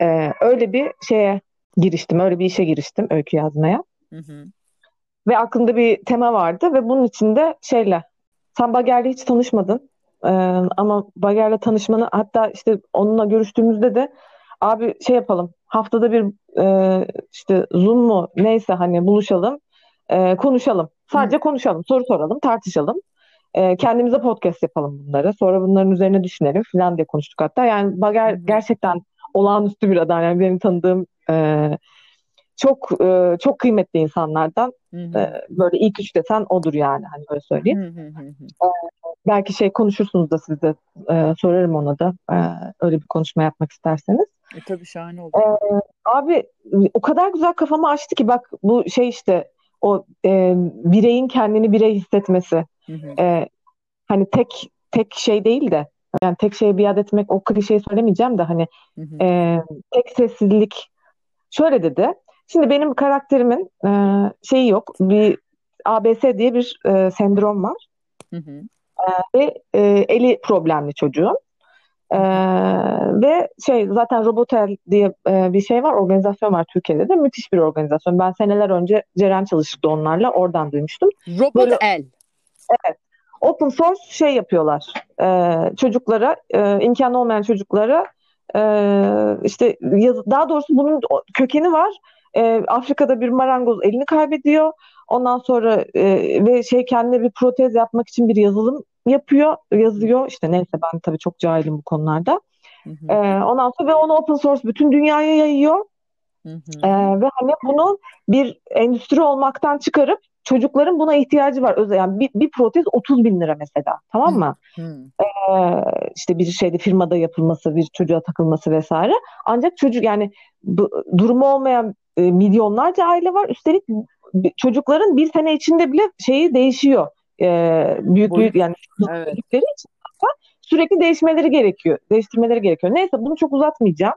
e, öyle bir şeye giriştim öyle bir işe giriştim öykü yazmaya. Hı hı. Ve aklımda bir tema vardı ve bunun içinde şeyle sen Bager'le hiç tanışmadın. Ee, ama Bager'le tanışmanı hatta işte onunla görüştüğümüzde de abi şey yapalım haftada bir e, işte Zoom mu neyse hani buluşalım e, konuşalım. Sadece Hı. konuşalım soru soralım tartışalım. E, kendimize podcast yapalım bunları. Sonra bunların üzerine düşünelim falan diye konuştuk hatta. Yani Bager gerçekten olağanüstü bir adam. Yani benim tanıdığım e, çok e, çok kıymetli insanlardan. E, böyle ilk üç desen odur yani hani öyle söyleyeyim. E, belki şey konuşursunuz da siz de e, sorarım ona da e, öyle bir konuşma yapmak isterseniz. E, tabii şahane oldu. E, abi o kadar güzel kafamı açtı ki bak bu şey işte o e, bireyin kendini birey hissetmesi. E, hani tek tek şey değil de yani tek şeye biat etmek o klişeyi söylemeyeceğim de hani. E, tek sessizlik şöyle dedi Şimdi benim karakterimin e, şeyi yok. Bir ABS diye bir e, sendrom var. Hı hı. E, ve e, eli problemli çocuğun. E, ve şey zaten Robotel diye e, bir şey var, organizasyon var Türkiye'de de. Müthiş bir organizasyon. Ben seneler önce Ceren çalışırdı onlarla. Oradan duymuştum. Robotel. Evet. Open source şey yapıyorlar. E, çocuklara, e, imkanı olmayan çocuklara e, işte yaz, daha doğrusu bunun kökeni var e, Afrika'da bir marangoz elini kaybediyor. Ondan sonra e, ve şey kendine bir protez yapmak için bir yazılım yapıyor, yazıyor. İşte neyse ben tabii çok cahilim bu konularda. Hı hı. E, ondan sonra ve onu open source bütün dünyaya yayıyor. Hı hı. E, ve hani bunu bir endüstri olmaktan çıkarıp çocukların buna ihtiyacı var. Özel yani bir, bir protez 30 bin lira mesela. Tamam mı? Hı. Ee, işte bir şeyde firmada yapılması, bir çocuğa takılması vesaire. Ancak çocuk yani bu, durumu olmayan e, milyonlarca aile var. Üstelik çocukların bir sene içinde bile şeyi değişiyor. E, büyüklüğü yani evet. için sürekli değişmeleri gerekiyor. Değiştirmeleri gerekiyor. Neyse bunu çok uzatmayacağım.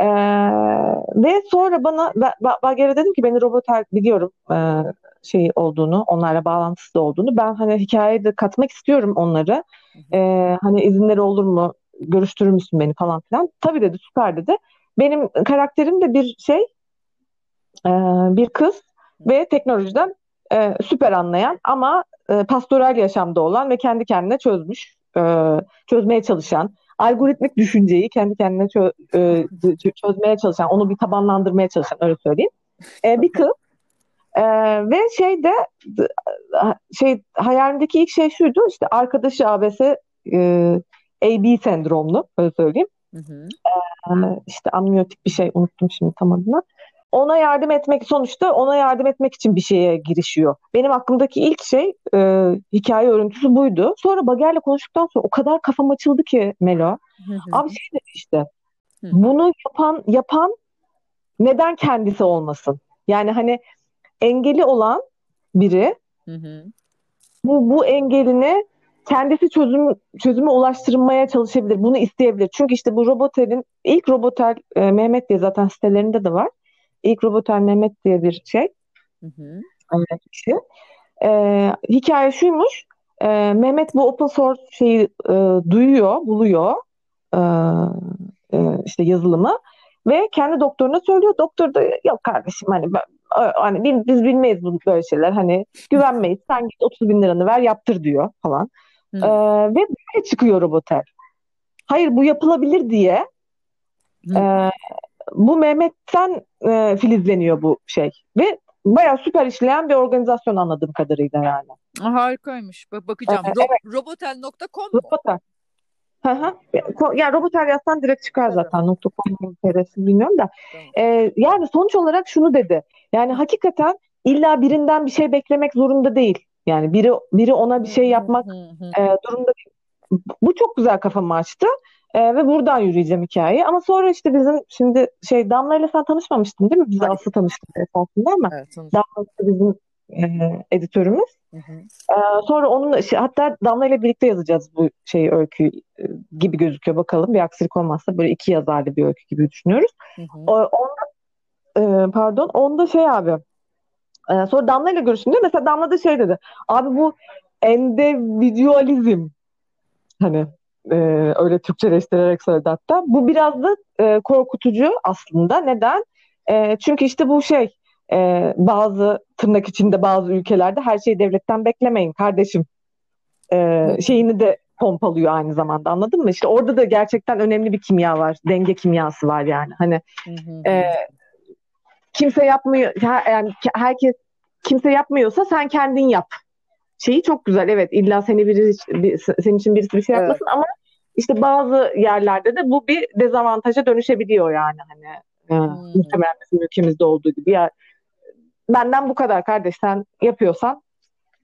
Ee, ve sonra bana Bager'e dedim ki beni Robotel biliyorum e, şey olduğunu, onlarla bağlantısı olduğunu. Ben hani hikayeye de katmak istiyorum onları. Ee, hani izinleri olur mu? Görüştürür müsün beni falan filan. Tabii dedi süper dedi. Benim karakterim de bir şey e, bir kız ve teknolojiden e, süper anlayan ama e, pastoral yaşamda olan ve kendi kendine çözmüş, e, çözmeye çalışan, algoritmik düşünceyi kendi kendine çö, e, çözmeye çalışan, onu bir tabanlandırmaya çalışan öyle söyleyeyim. E, bir kız Ee, ve şey de şey hayalimdeki ilk şey şuydu işte arkadaşı ABS e, AB sendromlu öyle söyleyeyim. Hı hı. Ee, işte amniyotik bir şey unuttum şimdi tam adını. Ona yardım etmek sonuçta ona yardım etmek için bir şeye girişiyor. Benim aklımdaki ilk şey e, hikaye örüntüsü buydu. Sonra Bager'le konuştuktan sonra o kadar kafam açıldı ki Melo. Abi şey dedi işte. Bunu yapan yapan neden kendisi olmasın? Yani hani engeli olan biri bu bu engelini kendisi çözüm çözüme ulaştırmaya çalışabilir. Bunu isteyebilir. Çünkü işte bu Robotel'in ilk Robotel e, Mehmet diye zaten sitelerinde de var. İlk Robotel Mehmet diye bir şey. Hı hı. Kişi. E, hikaye şuymuş. E, Mehmet bu open source şeyi e, duyuyor, buluyor. E, e, işte yazılımı ve kendi doktoruna söylüyor. Doktor da yok kardeşim hani ben, hani biz bilmeyiz bu böyle şeyler hani güvenmeyiz. Sen git 30 bin liranı ver yaptır diyor falan. Ee, ve böyle çıkıyor Roboter. Hayır bu yapılabilir diye e, bu Mehmet'ten e, filizleniyor bu şey. Ve bayağı süper işleyen bir organizasyon anladığım kadarıyla yani. Harikaymış. Bak bakacağım. Evet, Ro- evet. Robotel.com mu? Robotel. Hı hı. Yani Robotel yazsan direkt çıkar zaten. .com bilmiyorum da. Tamam. Ee, yani sonuç olarak şunu dedi. Yani hakikaten illa birinden bir şey beklemek zorunda değil. Yani biri biri ona bir şey yapmak e, durumda Bu çok güzel kafamı açtı. E, ve buradan yürüyeceğim hikayeyi. Ama sonra işte bizim şimdi şey Damla ile sen tanışmamıştın değil mi? Biz Aslı tanıştık esasında ama evet, Damla işte bizim e, editörümüz. Hı hı. E, sonra onun şey, hatta Damla ile birlikte yazacağız bu şeyi öykü e, gibi gözüküyor bakalım. Bir aksilik olmazsa böyle iki yazarlı bir öykü gibi düşünüyoruz. Hı hı. O, onda, e, pardon onda şey abi ee, sonra Damla ile görüştüm diyor. Mesela Damla da şey dedi. Abi bu endevidualizm hani e, öyle Türkçeleştirerek söyledi hatta. Bu biraz da e, korkutucu aslında. Neden? E, çünkü işte bu şey e, bazı tırnak içinde bazı ülkelerde her şeyi devletten beklemeyin kardeşim e, şeyini de pompalıyor aynı zamanda anladın mı? İşte orada da gerçekten önemli bir kimya var. Denge kimyası var yani. Hani e, kimse yapmıyor yani herkes kimse yapmıyorsa sen kendin yap. Şeyi çok güzel evet illa seni biri senin için birisi bir şey yapmasın evet. ama işte bazı yerlerde de bu bir dezavantaja dönüşebiliyor yani hani e, hmm. muhtemelen bizim ülkemizde olduğu gibi ya benden bu kadar kardeş sen yapıyorsan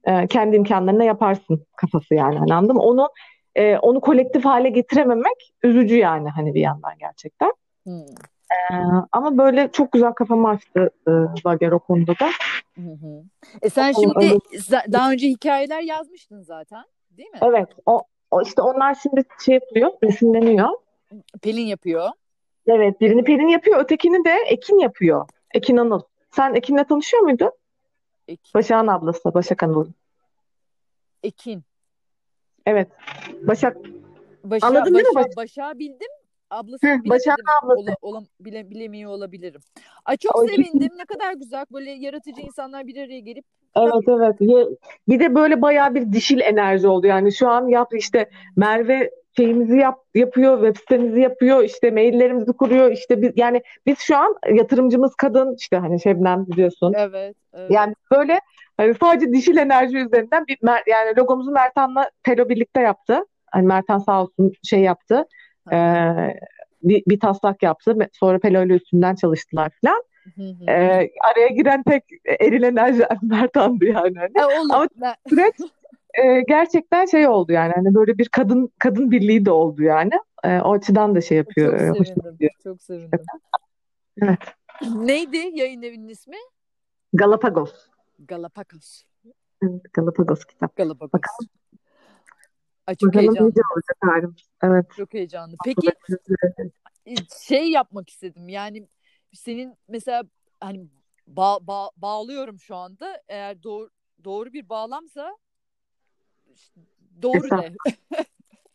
e, kendi imkanlarına yaparsın kafası yani hani anladın mı? Onu e, onu kolektif hale getirememek üzücü yani hani bir yandan gerçekten. Hmm. Ee, ama böyle çok güzel kafamı açtı e, Zager o konuda da. Hı hı. E sen o, şimdi öyle... daha önce hikayeler yazmıştın zaten değil mi? Evet. O, o işte onlar şimdi şey yapıyor, resimleniyor. Pelin yapıyor. Evet, birini Pelin yapıyor, ötekini de Ekin yapıyor. Ekin Anıl. Sen Ekin'le tanışıyor muydun? Ekin. Başak'ın ablası, Başak Anıl. Ekin. Evet. Başak. Başak Anladın Başak, değil mi? Başak? Başak'ı bildim ablası Başak ablası. Ola, ola, bile, bilemiyor olabilirim. Ay çok o sevindim. Ne kadar güzel böyle yaratıcı insanlar bir araya gelip Evet evet. Bir de böyle bayağı bir dişil enerji oldu. Yani şu an yap işte Merve şeyimizi yap, yapıyor, web sitemizi yapıyor, işte maillerimizi kuruyor. işte biz yani biz şu an yatırımcımız kadın işte hani Şebnem biliyorsun. Evet. evet. Yani böyle hani sadece dişil enerji üzerinden bir yani logomuzu Mertan'la Telo birlikte yaptı. Hani Mertan sağ olsun şey yaptı. Ee, bir, bir taslak yaptı. Sonra Pelo ile üstünden çalıştılar falan. Ee, araya giren tek eril enerji Mertan'dı yani. E, olur. Ama süreç e, gerçekten şey oldu yani. Hani böyle bir kadın kadın birliği de oldu yani. E, o açıdan da şey yapıyor. Çok sevindim. Çok sevindim. Evet. Neydi yayın evinin ismi? Galapagos. Galapagos. Evet, Galapagos kitap. Galapagos. Bakalım çok Bakalım heyecanlı. olacak halim. Evet. Çok heyecanlı. Peki şey yapmak istedim. Yani senin mesela hani ba- ba- bağlıyorum şu anda. Eğer doğru doğru bir bağlamsa doğru de.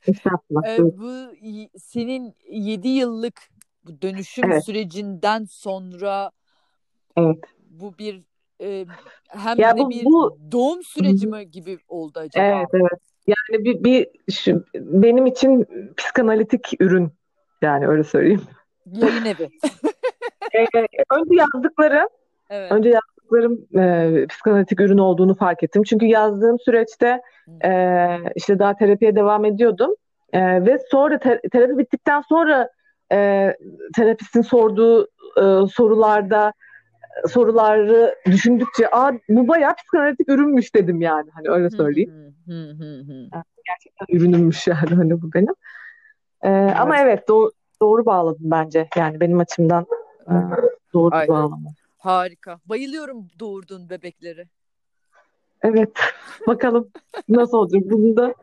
ee, bu senin 7 yıllık dönüşüm evet. sürecinden sonra evet. bu bir e, hem ya de bu, bir bu... doğum süreci mi gibi oldu acaba? Evet evet. Yani bir, bir şu, benim için psikanalitik ürün yani öyle söyleyeyim. Yayın evi. ee, önce yazdıklarım, evet. önce yazdıklarım e, psikanalitik ürün olduğunu fark ettim. Çünkü yazdığım süreçte e, işte daha terapiye devam ediyordum. E, ve sonra te- terapi bittikten sonra e, terapistin sorduğu e, sorularda soruları düşündükçe Aa, bu bayağı psikanalitik ürünmüş dedim yani. Hani öyle söyleyeyim. Gerçekten ürünümmüş yani hani bu benim. E, evet. Ama evet doğru, doğru bağladım bence. Yani benim açımdan e, doğru Aynen. bağlama. Harika. Bayılıyorum doğurduğun bebekleri. Evet. Bakalım nasıl olacak. Bunu da,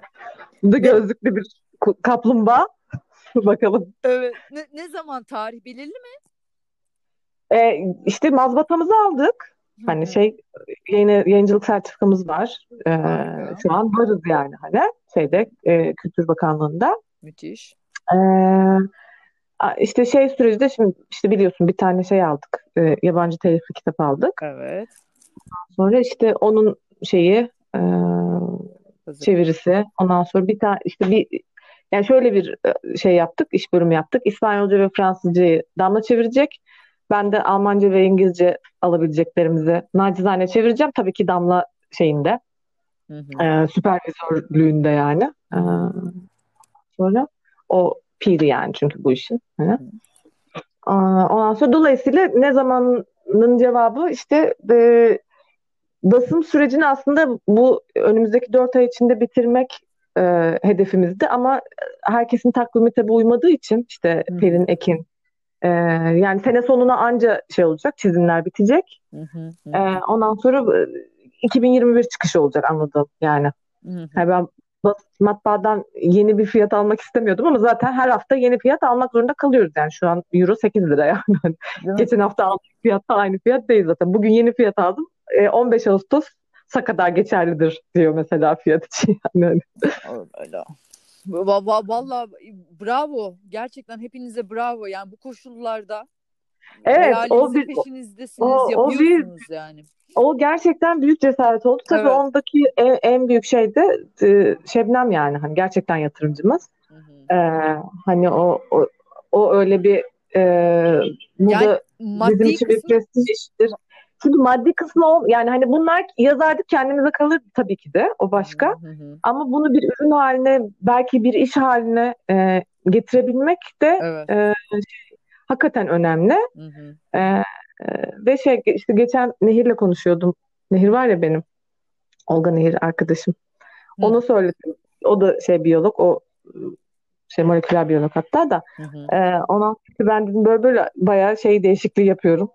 bu da gözlüklü bir kaplumbağa. Bakalım. Evet. Ne, ne zaman tarih belirli mi? Ee, işte mazbatamızı aldık. Hani şey yayın, yayıncılık sertifikamız var. Ee, şu an varız yani hani şeyde e, Kültür Bakanlığı'nda. Müthiş. Ee, işte şey süreci de şimdi işte biliyorsun bir tane şey aldık. E, yabancı telifli kitap aldık. Evet. Sonra işte onun şeyi e, çevirisi. Ondan sonra bir tane işte bir yani şöyle bir e, şey yaptık, iş bölümü yaptık. İspanyolca ve Fransızcayı Damla çevirecek. Ben de Almanca ve İngilizce alabileceklerimizi nacizane çevireceğim. Tabii ki Damla şeyinde. Hı hı. E, süpervizörlüğünde yani. E, sonra o piri yani çünkü bu işin. Hani. Ondan sonra dolayısıyla ne zamanın cevabı işte e, basım sürecini aslında bu önümüzdeki dört ay içinde bitirmek e, hedefimizdi ama herkesin takvimi tabi uymadığı için işte Hı. Pelin, Ekin e, yani sene sonuna anca şey olacak çizimler bitecek. Hı hı. E, ondan sonra 2021 çıkışı olacak anladım yani. Hı hı. Yani ben matbaadan yeni bir fiyat almak istemiyordum ama zaten her hafta yeni fiyat almak zorunda kalıyoruz yani şu an euro 8 lira yani. Geçen hafta aldığım fiyat da aynı fiyat değil zaten. Bugün yeni fiyat aldım. 15 e, Ağustos'a kadar geçerlidir diyor mesela fiyat için yani. Öyle. Valla bravo. Gerçekten hepinize bravo. Yani bu koşullarda Evet, o bir peşinizdesiniz, o, yapıyorsunuz o bir, yani. O gerçekten büyük cesaret oldu. Tabii evet. ondaki en, en büyük şey de e, Şebnem yani hani gerçekten yatırımcımız. Hı hı. Ee, hani o, o o öyle bir e, bu yani da bizim için bir prestij iştir. Çünkü maddi kısmı ol yani hani bunlar yazardık kendimize kalır tabii ki de o başka. Hı hı. Ama bunu bir ürün haline belki bir iş haline e, getirebilmek de evet. e, şey, hakikaten önemli. Hı hı. E, ve şey işte geçen Nehir'le konuşuyordum. Nehir var ya benim. Olga Nehir arkadaşım. Hı. Ona söyledim. O da şey biyolog. O şey moleküler biyolog hatta da. Hı hı. E, ona ben dedim böyle böyle bayağı şey değişikliği yapıyorum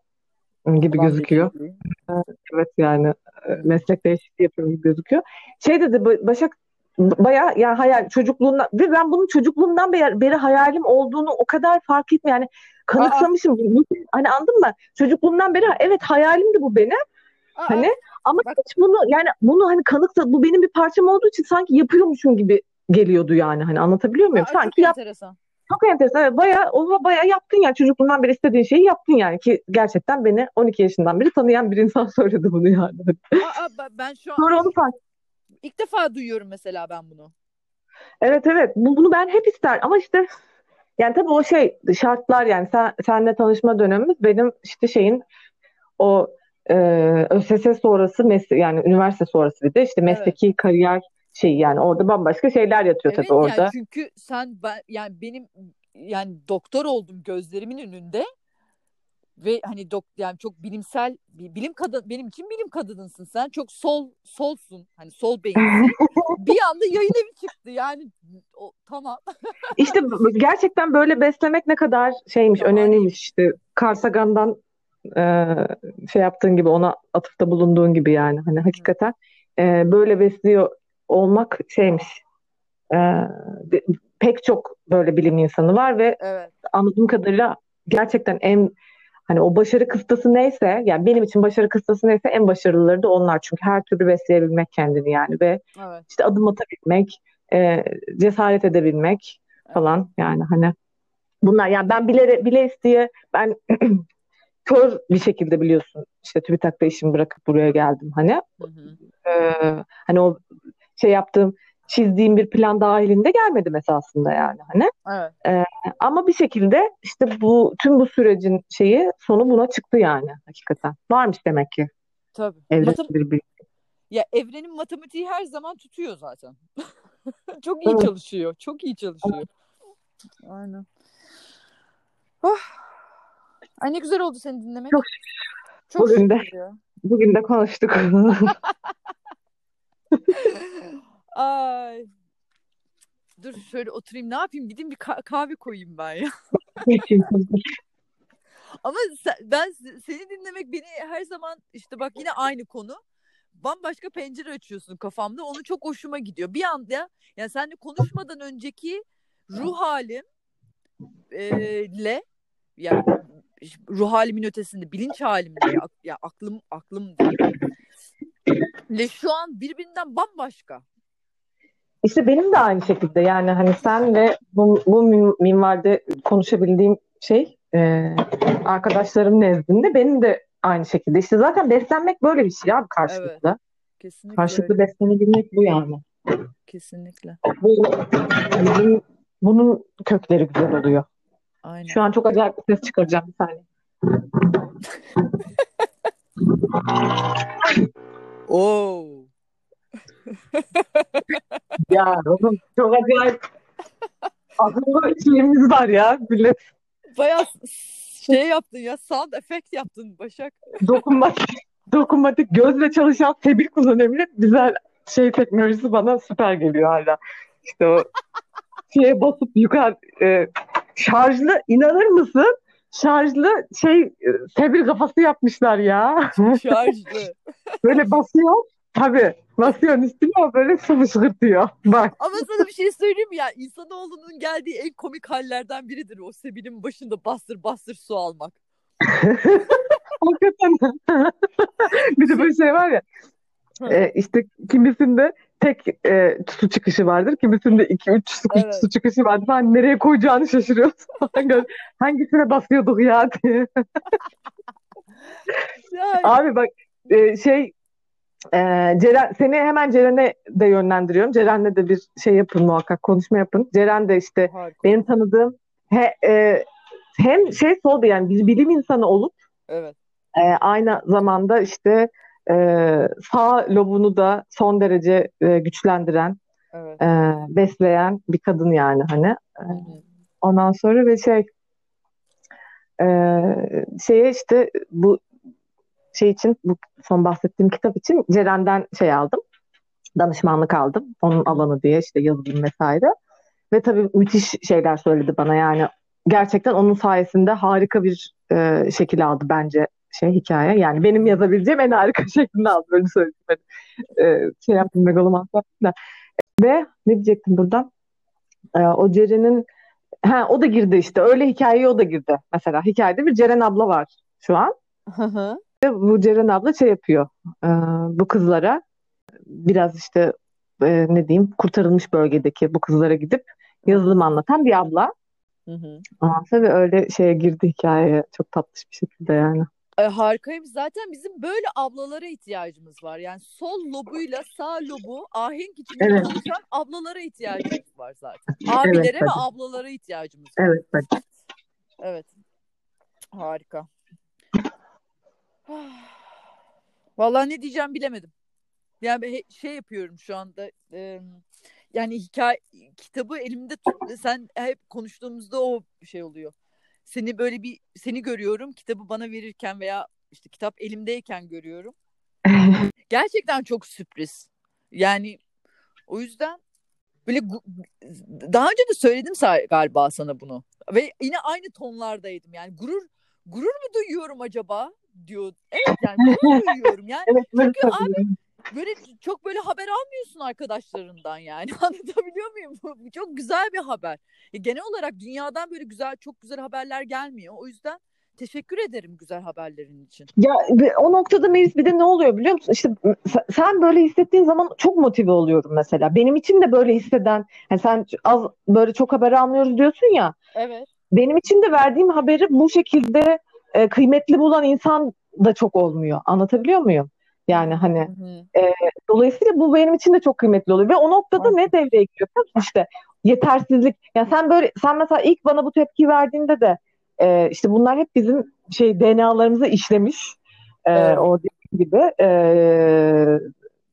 gibi Olan gözüküyor. Evet yani meslek değişikliği yapıyorum gibi gözüküyor. Şey dedi Başak baya ya hayal çocukluğundan ve ben bunun çocukluğumdan beri, beri hayalim olduğunu o kadar fark etmiyorum. Yani kanıksamışım. Aa. Hani anladın mı? Çocukluğumdan beri evet hayalimdi bu benim. Aa. Hani ama Bak. hiç bunu yani bunu hani kanıksa bu benim bir parçam olduğu için sanki yapıyormuşum gibi geliyordu yani. Hani anlatabiliyor muyum? Aa, sanki yap- enteresan. Çok enteresan. Evet, bayağı, o bayağı yaptın yani. Çocukluğundan beri istediğin şeyi yaptın yani. Ki gerçekten beni 12 yaşından beri tanıyan bir insan söyledi bunu yani. Aa, ben şu an Sonra onu fark İlk defa duyuyorum mesela ben bunu. Evet evet. Bu, bunu ben hep ister ama işte yani tabii o şey şartlar yani sen senle tanışma dönemimiz benim işte şeyin o e, ÖSS sonrası mesle yani üniversite sonrası bir de işte mesleki evet. kariyer şey yani orada bambaşka şeyler yatıyor evet, tabii orada. Yani çünkü sen ben yani benim yani doktor oldum gözlerimin önünde ve hani dok yani çok bilimsel bir bilim kadın benim için bilim kadınısın sen çok sol solsun hani sol beyinsin bir anda yayın evi çıktı yani o, tamam işte gerçekten böyle beslemek ne kadar şeymiş tamam. önemliymiş işte Karsagan'dan e, şey yaptığın gibi ona atıfta bulunduğun gibi yani hani hakikaten e, böyle besliyor olmak şeymiş e, de, pek çok böyle bilim insanı var ve evet. anladığım kadarıyla gerçekten en Hani o başarı kıstası neyse yani benim için başarı kıstası neyse en başarılıları da onlar. Çünkü her türlü besleyebilmek kendini yani ve evet. işte adım atabilmek, e, cesaret edebilmek falan evet. yani hani bunlar yani ben bile bile isteye ben kör bir şekilde biliyorsun işte TÜBİTAK'ta işimi bırakıp buraya geldim hani. Hı hı. E, hani o şey yaptığım çizdiğim bir plan dahilinde gelmedim esasında yani hani. Evet. Ee, ama bir şekilde işte bu tüm bu sürecin şeyi sonu buna çıktı yani hakikaten. Varmış demek ki. Tabii. Evren Matem- bir bilgi. ya evrenin matematiği her zaman tutuyor zaten. çok iyi Evet. çalışıyor. Çok iyi çalışıyor. Aynen. Oh. Ay ne güzel oldu seni dinlemek. Çok Çok Bugün de. Bugün de konuştuk. Ay. Dur şöyle oturayım ne yapayım gideyim bir ka- kahve koyayım ben ya. Ama sen- ben se- seni dinlemek beni her zaman işte bak yine aynı konu. Bambaşka pencere açıyorsun kafamda. Onu çok hoşuma gidiyor. Bir anda yani seninle konuşmadan önceki ruh halim e, le yani ruh halimin ötesinde bilinç halimle ya, ya aklım aklım le şu an birbirinden bambaşka. İşte benim de aynı şekilde yani hani senle bu, bu min- minvalde konuşabildiğim şey e, arkadaşlarım nezdinde benim de aynı şekilde. İşte zaten beslenmek böyle bir şey abi karşılıklı. Kesinlikle Karşılıklı öyle. beslenebilmek bu yani. Kesinlikle. Bu, bunun, bunun kökleri güzel oluyor. Aynen. Şu an çok acayip bir ses çıkaracağım bir saniye. Oo. Ya oğlum çok acayip akıllı şeyimiz var ya. Millet Bayağı şey yaptın ya sound effect yaptın Başak. dokunmatik, dokunmatik gözle çalışan tebil kullanıyor millet. Güzel şey teknolojisi bana süper geliyor hala. İşte o şeye basıp yukarı e, şarjlı inanır mısın? Şarjlı şey e, tebil kafası yapmışlar ya. Şarjlı. Böyle basıyor. Tabii basıyorsun üstüne o böyle su fışkırtıyor. Bak. Ama sana bir şey söyleyeyim ya? İnsanoğlunun geldiği en komik hallerden biridir o Sebil'in başında bastır bastır su almak. Hakikaten. Bir de böyle şey var ya. E, işte kimisinde tek e, su çıkışı vardır. Kimisinde iki üç su, Evet. su çıkışı vardır. Falan nereye koyacağını şaşırıyorsun. Hangisine basıyorduk ya diye. Ya, Abi bak e, şey e, Ceren, seni hemen Ceren'e de yönlendiriyorum. Ceren'le de bir şey yapın muhakkak konuşma yapın. Ceren de işte harika. benim tanıdığım he, e, hem şey soldu yani biz bilim insanı olup Evet. e, aynı zamanda işte e, sağ lobunu da son derece e, güçlendiren, Evet. e, besleyen bir kadın yani hani. E, ondan sonra ve şey e, şeye işte bu şey için bu son bahsettiğim kitap için Ceren'den şey aldım. Danışmanlık aldım. Onun alanı diye işte yazılım vesaire. Ve tabii müthiş şeyler söyledi bana yani gerçekten onun sayesinde harika bir e, şekil aldı bence şey hikaye. Yani benim yazabileceğim en harika şeklini aldı böyle söyleyeyim. Ben, e, şey yaptım megaloman da. Ve ne diyecektim buradan? E, o Ceren'in ha o da girdi işte. Öyle hikayeye o da girdi. Mesela hikayede bir Ceren abla var şu an. Hı hı. Ve Bu Ceren abla şey yapıyor. e, bu kızlara biraz işte e, ne diyeyim kurtarılmış bölgedeki bu kızlara gidip yazılım anlatan bir abla. Hı hı. Sonra ve öyle şeye girdi hikayeye çok tatlış bir şekilde yani. E, harikaymış. Zaten bizim böyle ablalara ihtiyacımız var. Yani sol lobuyla sağ lobu ahenk içinde Evet. çalışan ablalara ihtiyacımız var zaten. Abilere ve tabii. ablalara ihtiyacımız var. Evet bak. Evet. Harika. Vallahi ne diyeceğim bilemedim. Yani şey yapıyorum şu anda. e, yani hikaye kitabı elimde tut. Sen hep konuştuğumuzda o şey oluyor. Seni böyle bir seni görüyorum. Kitabı bana verirken veya işte kitap elimdeyken görüyorum. Gerçekten çok sürpriz. Yani o yüzden böyle daha önce de söyledim galiba sana bunu. Ve yine aynı tonlardaydım. Yani gurur gurur mu duyuyorum acaba diyor. Evet yani gurur duyuyorum. Yani Evet, Çünkü tabii. Böyle çok böyle haber almıyorsun arkadaşlarından yani. Anlatabiliyor muyum? Bu çok güzel bir haber. E, genel olarak dünyadan böyle güzel çok güzel haberler gelmiyor. O yüzden teşekkür ederim güzel haberlerin için. Ya o noktada Melis bir de ne oluyor biliyor musun? İşte sen- sen böyle hissettiğin zaman çok motive oluyorum mesela. Benim için de böyle hisseden, yani sen az böyle çok haber almıyoruz diyorsun ya. Evet. Benim için de verdiğim haberi bu şekilde e, kıymetli bulan insan da çok olmuyor. Anlatabiliyor muyum? Yani hani Dolayısıyla bu benim için de çok kıymetli oluyor. Ve o noktada ne devreye giriyor? İşte yetersizlik. Yani sen böyle sen mesela ilk bana bu tepki verdiğinde de e, işte bunlar hep bizim şey DNA'larımıza işlemiş. E, Evet. O gibi e,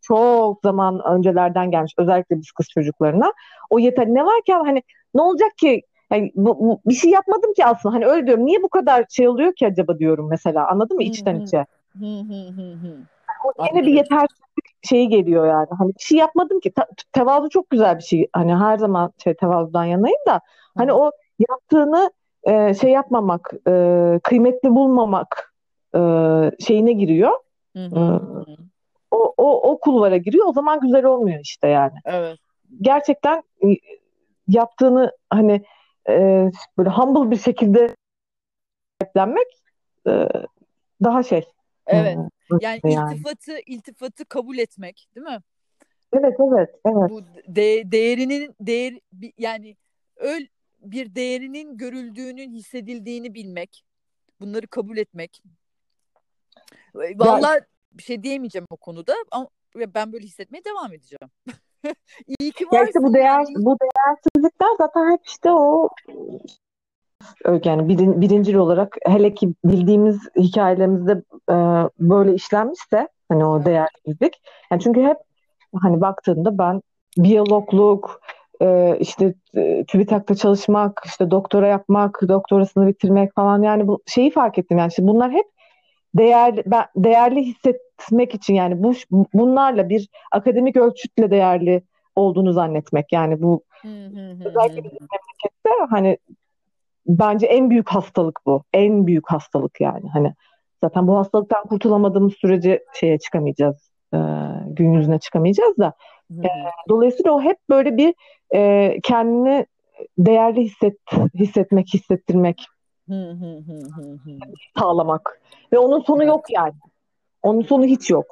çok zaman öncelerden gelmiş özellikle biz kız çocuklarına o yeter ne var ki hani ne olacak ki yani bu, bu, bir şey yapmadım ki aslında hani öyle diyorum niye bu kadar şey oluyor ki acaba diyorum mesela anladın mı içten içe o yine bir yetersizlik şeyi geliyor yani hani bir şey yapmadım ki tevazu çok güzel bir şey hani her zaman şey tevazudan yanayım da hani o yaptığını e, şey yapmamak e, kıymetli bulmamak e, şeyine giriyor. Hı hı. O, o, o kulvara giriyor. O zaman güzel olmuyor işte yani. Evet. Gerçekten yaptığını hani e, böyle humble bir şekilde sahiplenmek e, daha şey. Evet. Yani, yani iltifatı iltifatı kabul etmek, değil mi? Evet, evet, evet. Bu de, değerinin değer yani öl bir değerinin görüldüğünün hissedildiğini bilmek, bunları kabul etmek. Vallahi bir şey diyemeyeceğim o konuda ama ben böyle hissetmeye devam edeceğim. İyi ki varsın. işte bu değer bu değersizlikler zaten hep işte o yani birin, birincil olarak hele ki bildiğimiz hikayelerimizde e, böyle işlenmişse hani o değersizlik. Yani çünkü hep hani baktığında ben biyologluk, e, işte e, TÜBİTAK'ta çalışmak, işte doktora yapmak, doktorasını bitirmek falan yani bu şeyi fark ettim yani işte bunlar hep değerli ben, değerli hissetmek için yani bu bunlarla bir akademik ölçütle değerli olduğunu zannetmek yani bu özellikle bizim memlekette hani bence en büyük hastalık bu. En büyük hastalık yani. Hani zaten bu hastalıktan kurtulamadığımız sürece şeye çıkamayacağız. E, gün yüzüne çıkamayacağız da. E, dolayısıyla o hep böyle bir e, kendini değerli hisset hissetmek, hissettirmek sağlamak. Ve onun sonu yok yani. Onun sonu hiç yok.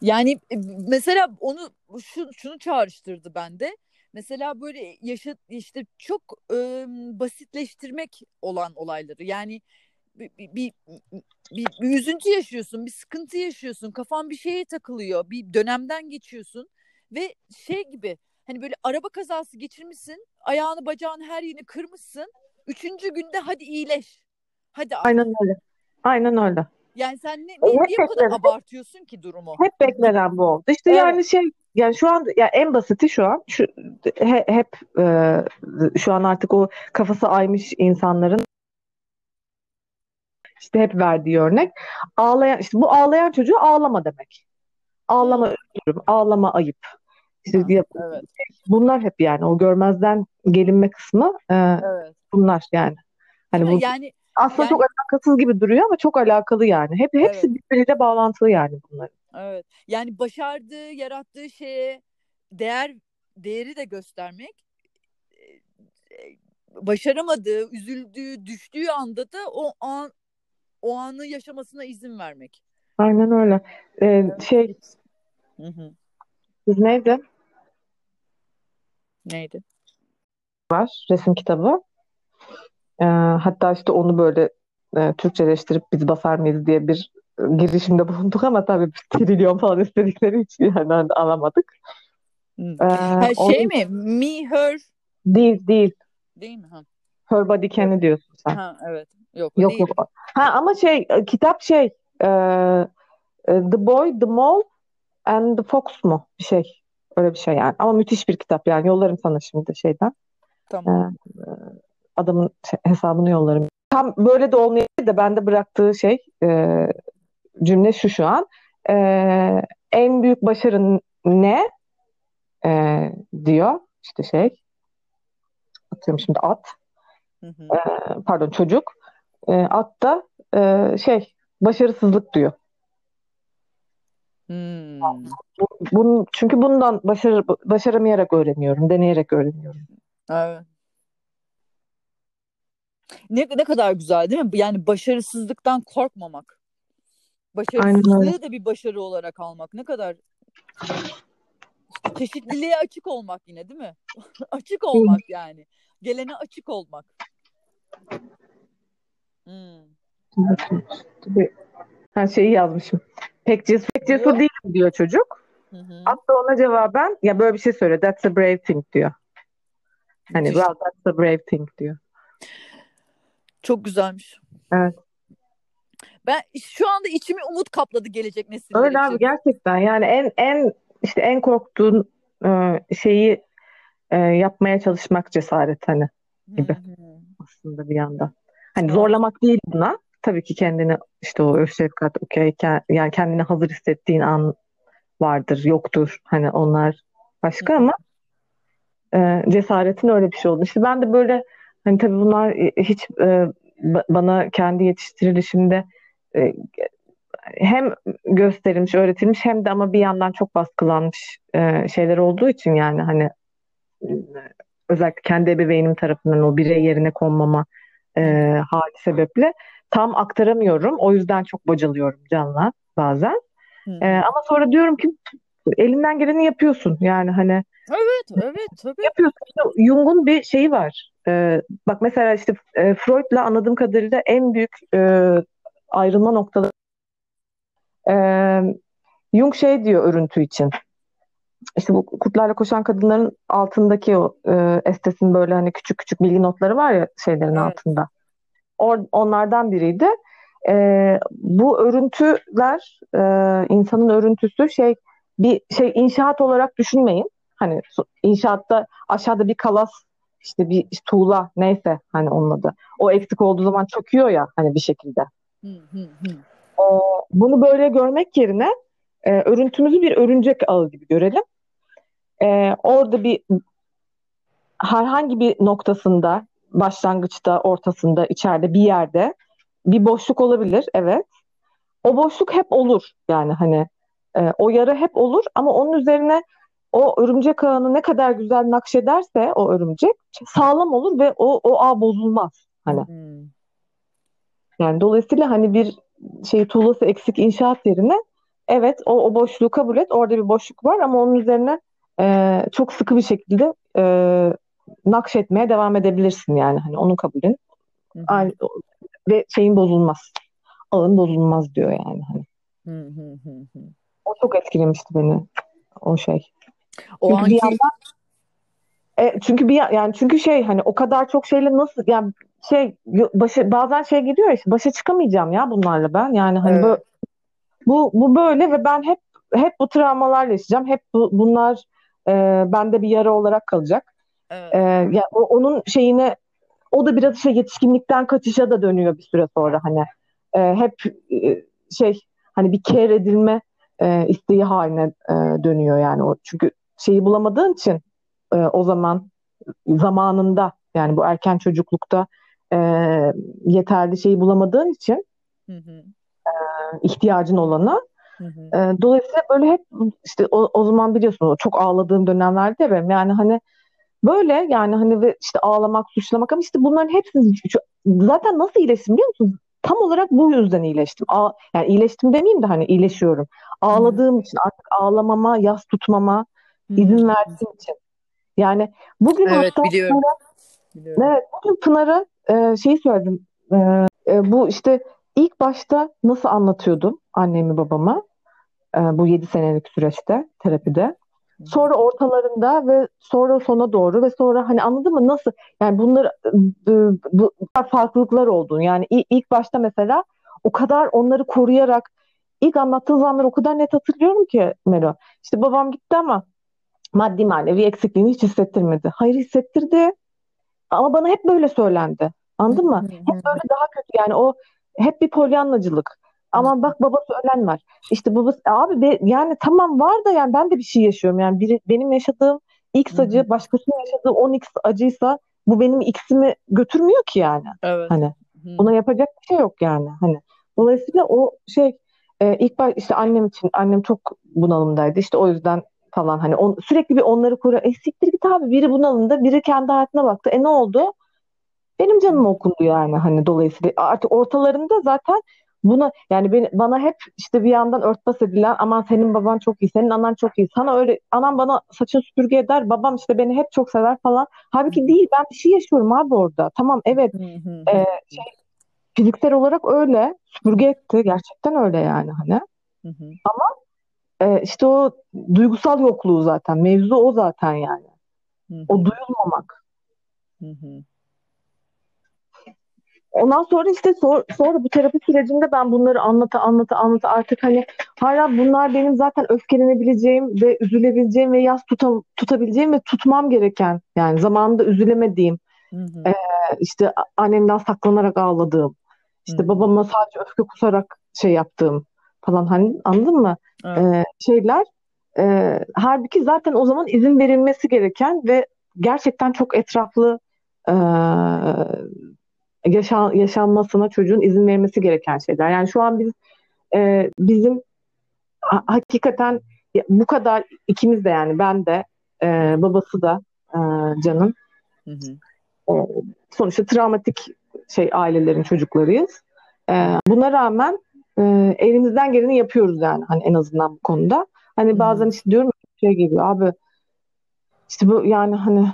Yani e, mesela onu şu, şunu çağrıştırdı bende. Mesela böyle yaşa işte çok e, basitleştirmek olan olayları. Yani bir, bir, bir, bir, bir üzüntü yaşıyorsun, bir sıkıntı yaşıyorsun, kafan bir şeye takılıyor, bir dönemden geçiyorsun ve şey gibi hani böyle araba kazası geçirmişsin, ayağını bacağını her yerini kırmışsın. Üçüncü günde hadi iyileş. Hadi artık. Aynen öyle. Aynen öyle. Yani sen ne, ne, niye bu kadar abartıyorsun ki durumu? Hep beklenen bu oldu. İşte evet. yani şey yani şu an ya en basiti şu an şu he, hep e, şu an artık o kafası aymış insanların işte hep verdiği örnek ağlayan işte bu ağlayan çocuğu ağlama demek. Ağlama özürüm, ağlama ayıp. İşte ha, evet. bunlar hep yani o görmezden gelinme kısmı e, evet. bunlar yani. Hani bu yani aslında yani, çok alakasız gibi duruyor ama çok alakalı yani. Hep hepsi evet. birbiriyle bağlantılı yani bunlar. Evet. Yani başardığı, yarattığı şeye değer değeri de göstermek başaramadığı, üzüldüğü, düştüğü anda da o an o anı yaşamasına izin vermek. Aynen öyle. Ee, şey hı hı. Biz neydi? Neydi? Var resim kitabı. Ee, hatta işte onu böyle e, Türkçeleştirip biz basar mıyız diye bir girişimde bulunduk ama tabii trilyon falan istedikleri için yani hani alamadık. Hmm. Ee, ha, şey mi? Me, her? Değil, değil. Değil mi? Ha. Her body can'i diyorsun sen. Ha, evet. Yok, yok, değil. yok. Ha ama şey, e, kitap şey, e, e, The Boy, The Mole and the Fox mu? Bir şey. Öyle bir şey yani. Ama müthiş bir kitap yani. Yollarım sana şimdi şeyden. Tamam. Ee, adamın hesabını yollarım. Tam böyle de olmayabilir de bende bıraktığı şey e, cümle şu şu an. E, en büyük başarın ne? E, diyor işte şey. Atıyorum şimdi at. Hı hı. E, pardon çocuk. E, at da e, şey başarısızlık diyor. Hmm. Bu, bunun, çünkü bundan başarı, başaramayarak öğreniyorum, deneyerek öğreniyorum. Evet. Ne, ne kadar güzel değil mi? Yani başarısızlıktan korkmamak. Başarısızlığı da bir başarı olarak almak. Ne kadar işte çeşitliliğe açık olmak yine değil mi? açık olmak yani. Gelene açık olmak. Hmm. Her şeyi yazmışım. Pek cesur, pek cesur değil diyor çocuk. Hı hı. Hatta ona cevaben ya böyle bir şey söyle. That's a brave thing diyor. Hani well that's a brave thing diyor. Çok güzelmiş. Evet. Ben şu anda içimi umut kapladı gelecek nesiller Öyle için. abi gerçekten yani en en işte en korktuğun e, şeyi e, yapmaya çalışmak cesaret hani gibi Hı hı. aslında bir yandan. Hani zorlamak değil buna. Tabii ki kendini işte o öz şefkat, okey, ke- yani kendini hazır hissettiğin an vardır, yoktur. Hani onlar başka ama e, cesaretin öyle bir şey oldu. İşte ben de böyle hani tabii bunlar hiç e, ba- bana kendi yetiştirilişimde e, hem gösterilmiş, öğretilmiş hem de ama bir yandan çok baskılanmış e, şeyler olduğu için yani hani e, özellikle kendi ebeveynim tarafından o birey yerine konmama e, hali sebeple tam aktaramıyorum. O yüzden çok bocalıyorum Can'la bazen. E, ama sonra diyorum ki elinden geleni yapıyorsun. Yani hani Evet, evet, tabii. yapıyorsun. Jung'un bir şeyi var. E, bak mesela işte e, Freud'la anladığım kadarıyla en büyük e, ayrılma noktaları e, Jung şey diyor örüntü için. İşte bu kurtlarla koşan kadınların altındaki o e, estesin böyle hani küçük küçük bilgi notları var ya şeylerin Evet. altında. Or- onlardan biriydi. E, bu örüntüler e, insanın örüntüsü şey bir şey inşaat olarak düşünmeyin. Hani inşaatta aşağıda bir kalas işte bir tuğla neyse hani onun adı. O eksik olduğu zaman çöküyor ya hani bir şekilde. O, bunu böyle görmek yerine e, örüntümüzü bir örümcek ağı gibi görelim. E, orada bir herhangi bir noktasında, başlangıçta, ortasında, içeride bir yerde bir boşluk olabilir, evet. O boşluk hep olur yani hani e, o yara hep olur ama onun üzerine o örümcek ağını ne kadar güzel nakşederse o örümcek sağlam olur ve o o ağ bozulmaz hani. Hı. Yani dolayısıyla hani bir şey tuğlası eksik inşaat yerine evet o, o boşluğu kabul et. Orada bir boşluk var ama onun üzerine e, çok sıkı bir şekilde e, nakşetmeye devam edebilirsin yani. Hani onu kabulün. Aynı- Ve şeyin bozulmaz. Ağın bozulmaz diyor yani. Hani. Hı hı hı hı. O çok etkilemişti beni o şey. O Çünkü bir anki yandan e, çünkü bir ya- yani çünkü şey hani o kadar çok şeyle nasıl yani şey başa, bazen şey gidiyor ya işte başa çıkamayacağım ya bunlarla ben. Yani hani böyle Evet. Bu, bu böyle ve ben hep hep bu travmalarla yaşayacağım. Hep bu, bunlar e, bende bir yara olarak kalacak. Evet. E, ya o- onun şeyine o da biraz şey yetişkinlikten kaçışa da dönüyor bir süre sonra hani E, hep e, şey hani bir care edilme e, isteği haline e, dönüyor yani o çünkü şeyi bulamadığın için e, o zaman zamanında yani bu erken çocuklukta e, yeterli şeyi bulamadığın için Hı hı. ihtiyacın olana Hı hı. E, dolayısıyla böyle hep işte o, o zaman biliyorsunuz çok ağladığım dönemlerde de benim yani hani böyle yani hani ve işte ağlamak, suçlamak ama işte bunların hepsini zaten nasıl iyileştim biliyor musunuz? Tam olarak bu yüzden iyileştim. A, yani iyileştim demeyeyim de hani iyileşiyorum. Ağladığım için artık ağlamama, yas tutmama izin verdiğim için. Yani bugün Evet hatta biliyorum. Biliyorum. Evet, bugün Pınar'a e, şeyi söyledim. E, e, bu işte ilk başta nasıl anlatıyordum annemi babama e, bu 7 senelik süreçte terapide. Sonra ortalarında ve sonra sona doğru ve sonra hani anladın mı nasıl yani bunlar e, bu farklılıklar olduğunu yani ilk, başta mesela o kadar onları koruyarak ilk anlattığın zamanları o kadar net hatırlıyorum ki Melo. İşte babam gitti ama maddi manevi eksikliğini hiç hissettirmedi. Hayır hissettirdi. Ama bana hep böyle söylendi. Anladın mı? Hep böyle daha kötü yani o hep bir polyanlacılık. Ama bak babası ölen var. İşte babası abi be- yani tamam var da yani ben de bir şey yaşıyorum. Yani biri, benim yaşadığım X acı başkasının yaşadığı 10x acıysa bu benim X'imi götürmüyor ki yani. Evet. Hani buna yapacak bir şey yok yani. Hani dolayısıyla o şey e, ilk baş işte annem için annem çok bunalımdaydı. İşte o yüzden falan hani on, sürekli bir onları koruyor. E siktir git abi biri bunalımda biri kendi hayatına baktı. E ne oldu? Benim canım okundu yani hani dolayısıyla artık ortalarında zaten buna yani beni, bana hep işte bir yandan örtbas edilen aman senin baban çok iyi, senin anan çok iyi. Sana öyle anam bana saçın süpürge eder, babam işte beni hep çok sever falan. Halbuki değil ben bir şey yaşıyorum abi orada. Tamam evet e, şey, fiziksel olarak öyle süpürge etti gerçekten öyle yani hani. Hı. E, işte o duygusal yokluğu zaten mevzu o zaten yani. O duyulmamak. Ondan sonra işte sor- sonra bu terapi sürecinde ben bunları anlata anlata anlata artık hani hala bunlar benim zaten öfkelenebileceğim ve üzülebileceğim ve yas tuta- tutabileceğim ve tutmam gereken yani zamanında üzülemediğim Hı hı. e, işte annemden saklanarak ağladığım işte Hı. babama sadece öfke kusarak şey yaptığım falan hani anladın mı? Evet. E, şeyler e, halbuki zaten o zaman izin verilmesi gereken ve gerçekten çok etraflı e, yaşa- yaşanmasına çocuğun izin verilmesi gereken şeyler. Yani şu an biz e, bizim ha- hakikaten bu kadar ikimiz de yani ben de e, babası da e, Can'ın Hı hı. e, sonuçta travmatik şey ailelerin çocuklarıyız. E, buna rağmen e, elimizden geleni yapıyoruz yani hani en azından bu konuda. Hani bazen işte diyorum şey geliyor abi işte bu yani hani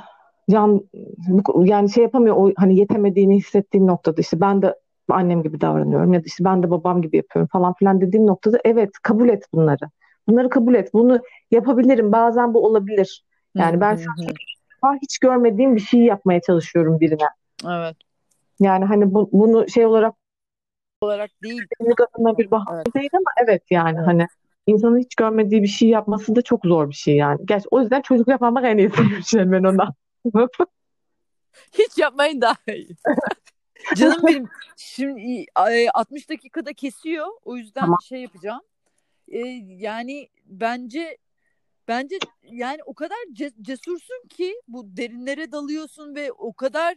Can bu, yani şey yapamıyor o hani yetemediğini hissettiğin noktada işte ben de annem gibi davranıyorum ya da işte ben de babam gibi yapıyorum falan filan dediğin noktada evet kabul et bunları. Bunları kabul et. Bunu yapabilirim. Bazen bu olabilir. Yani ben şu an hiç görmediğim bir şeyi yapmaya çalışıyorum birine. Evet. Yani hani bu, bunu şey olarak Olarak değil. kendi adına bir bahane Evet. değil ama evet yani Evet. hani insanın hiç görmediği bir şey yapması da çok zor bir şey yani. Gerçi o yüzden çocuk yapmamak en iyisi bir şey ben Hiç yapmayın daha iyi. Canım benim şimdi e, 60 dakikada kesiyor. O yüzden Tamam. şey yapacağım. E, yani bence bence yani o kadar ce- cesursun ki bu derinlere dalıyorsun ve o kadar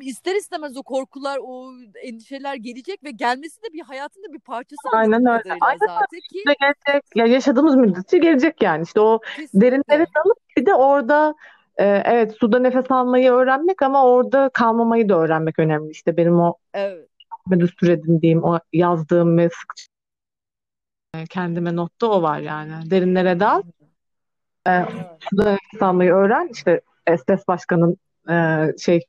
ister istemez o korkular, o endişeler gelecek ve gelmesi de bir hayatında bir parçası Aynen öyle. Aynen zaten ki gelecek. Ya yaşadığımız müddetçe gelecek yani. İşte o derinlere kesinlikle. dalıp bir de orada e, evet suda nefes almayı öğrenmek ama orada kalmamayı da öğrenmek önemli. İşte benim o Evet. düstur edindiğim, o yazdığım ve sık kendime notta o var yani. Derinlere dal, e, Evet. suda nefes almayı öğren. İşte Estes Başkan'ın e, şey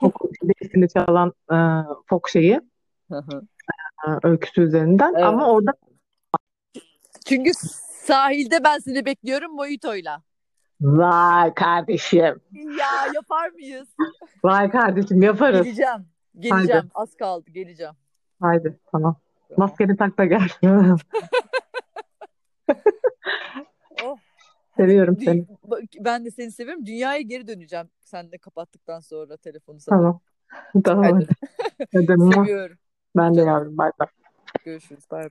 fok derisini çalan e, fok şeyi Hı hı. e, öyküsü üzerinden Evet. ama orada Çünkü sahilde ben seni bekliyorum mojitoyla. Vay kardeşim, Ya yapar mıyız? vay kardeşim yaparız. Geleceğim. Geleceğim. Az kaldı. Geleceğim. Haydi tamam. Tamam. Maskeni tak da gel. Oh. Seviyorum Dü- seni. Ben de seni seviyorum. Dünyaya geri döneceğim. Sen de kapattıktan sonra telefonu sana. Tamam. Tamam Hadi. hadi. Seviyorum. Ben de yavrum. Bay bay. Görüşürüz. Bay bay.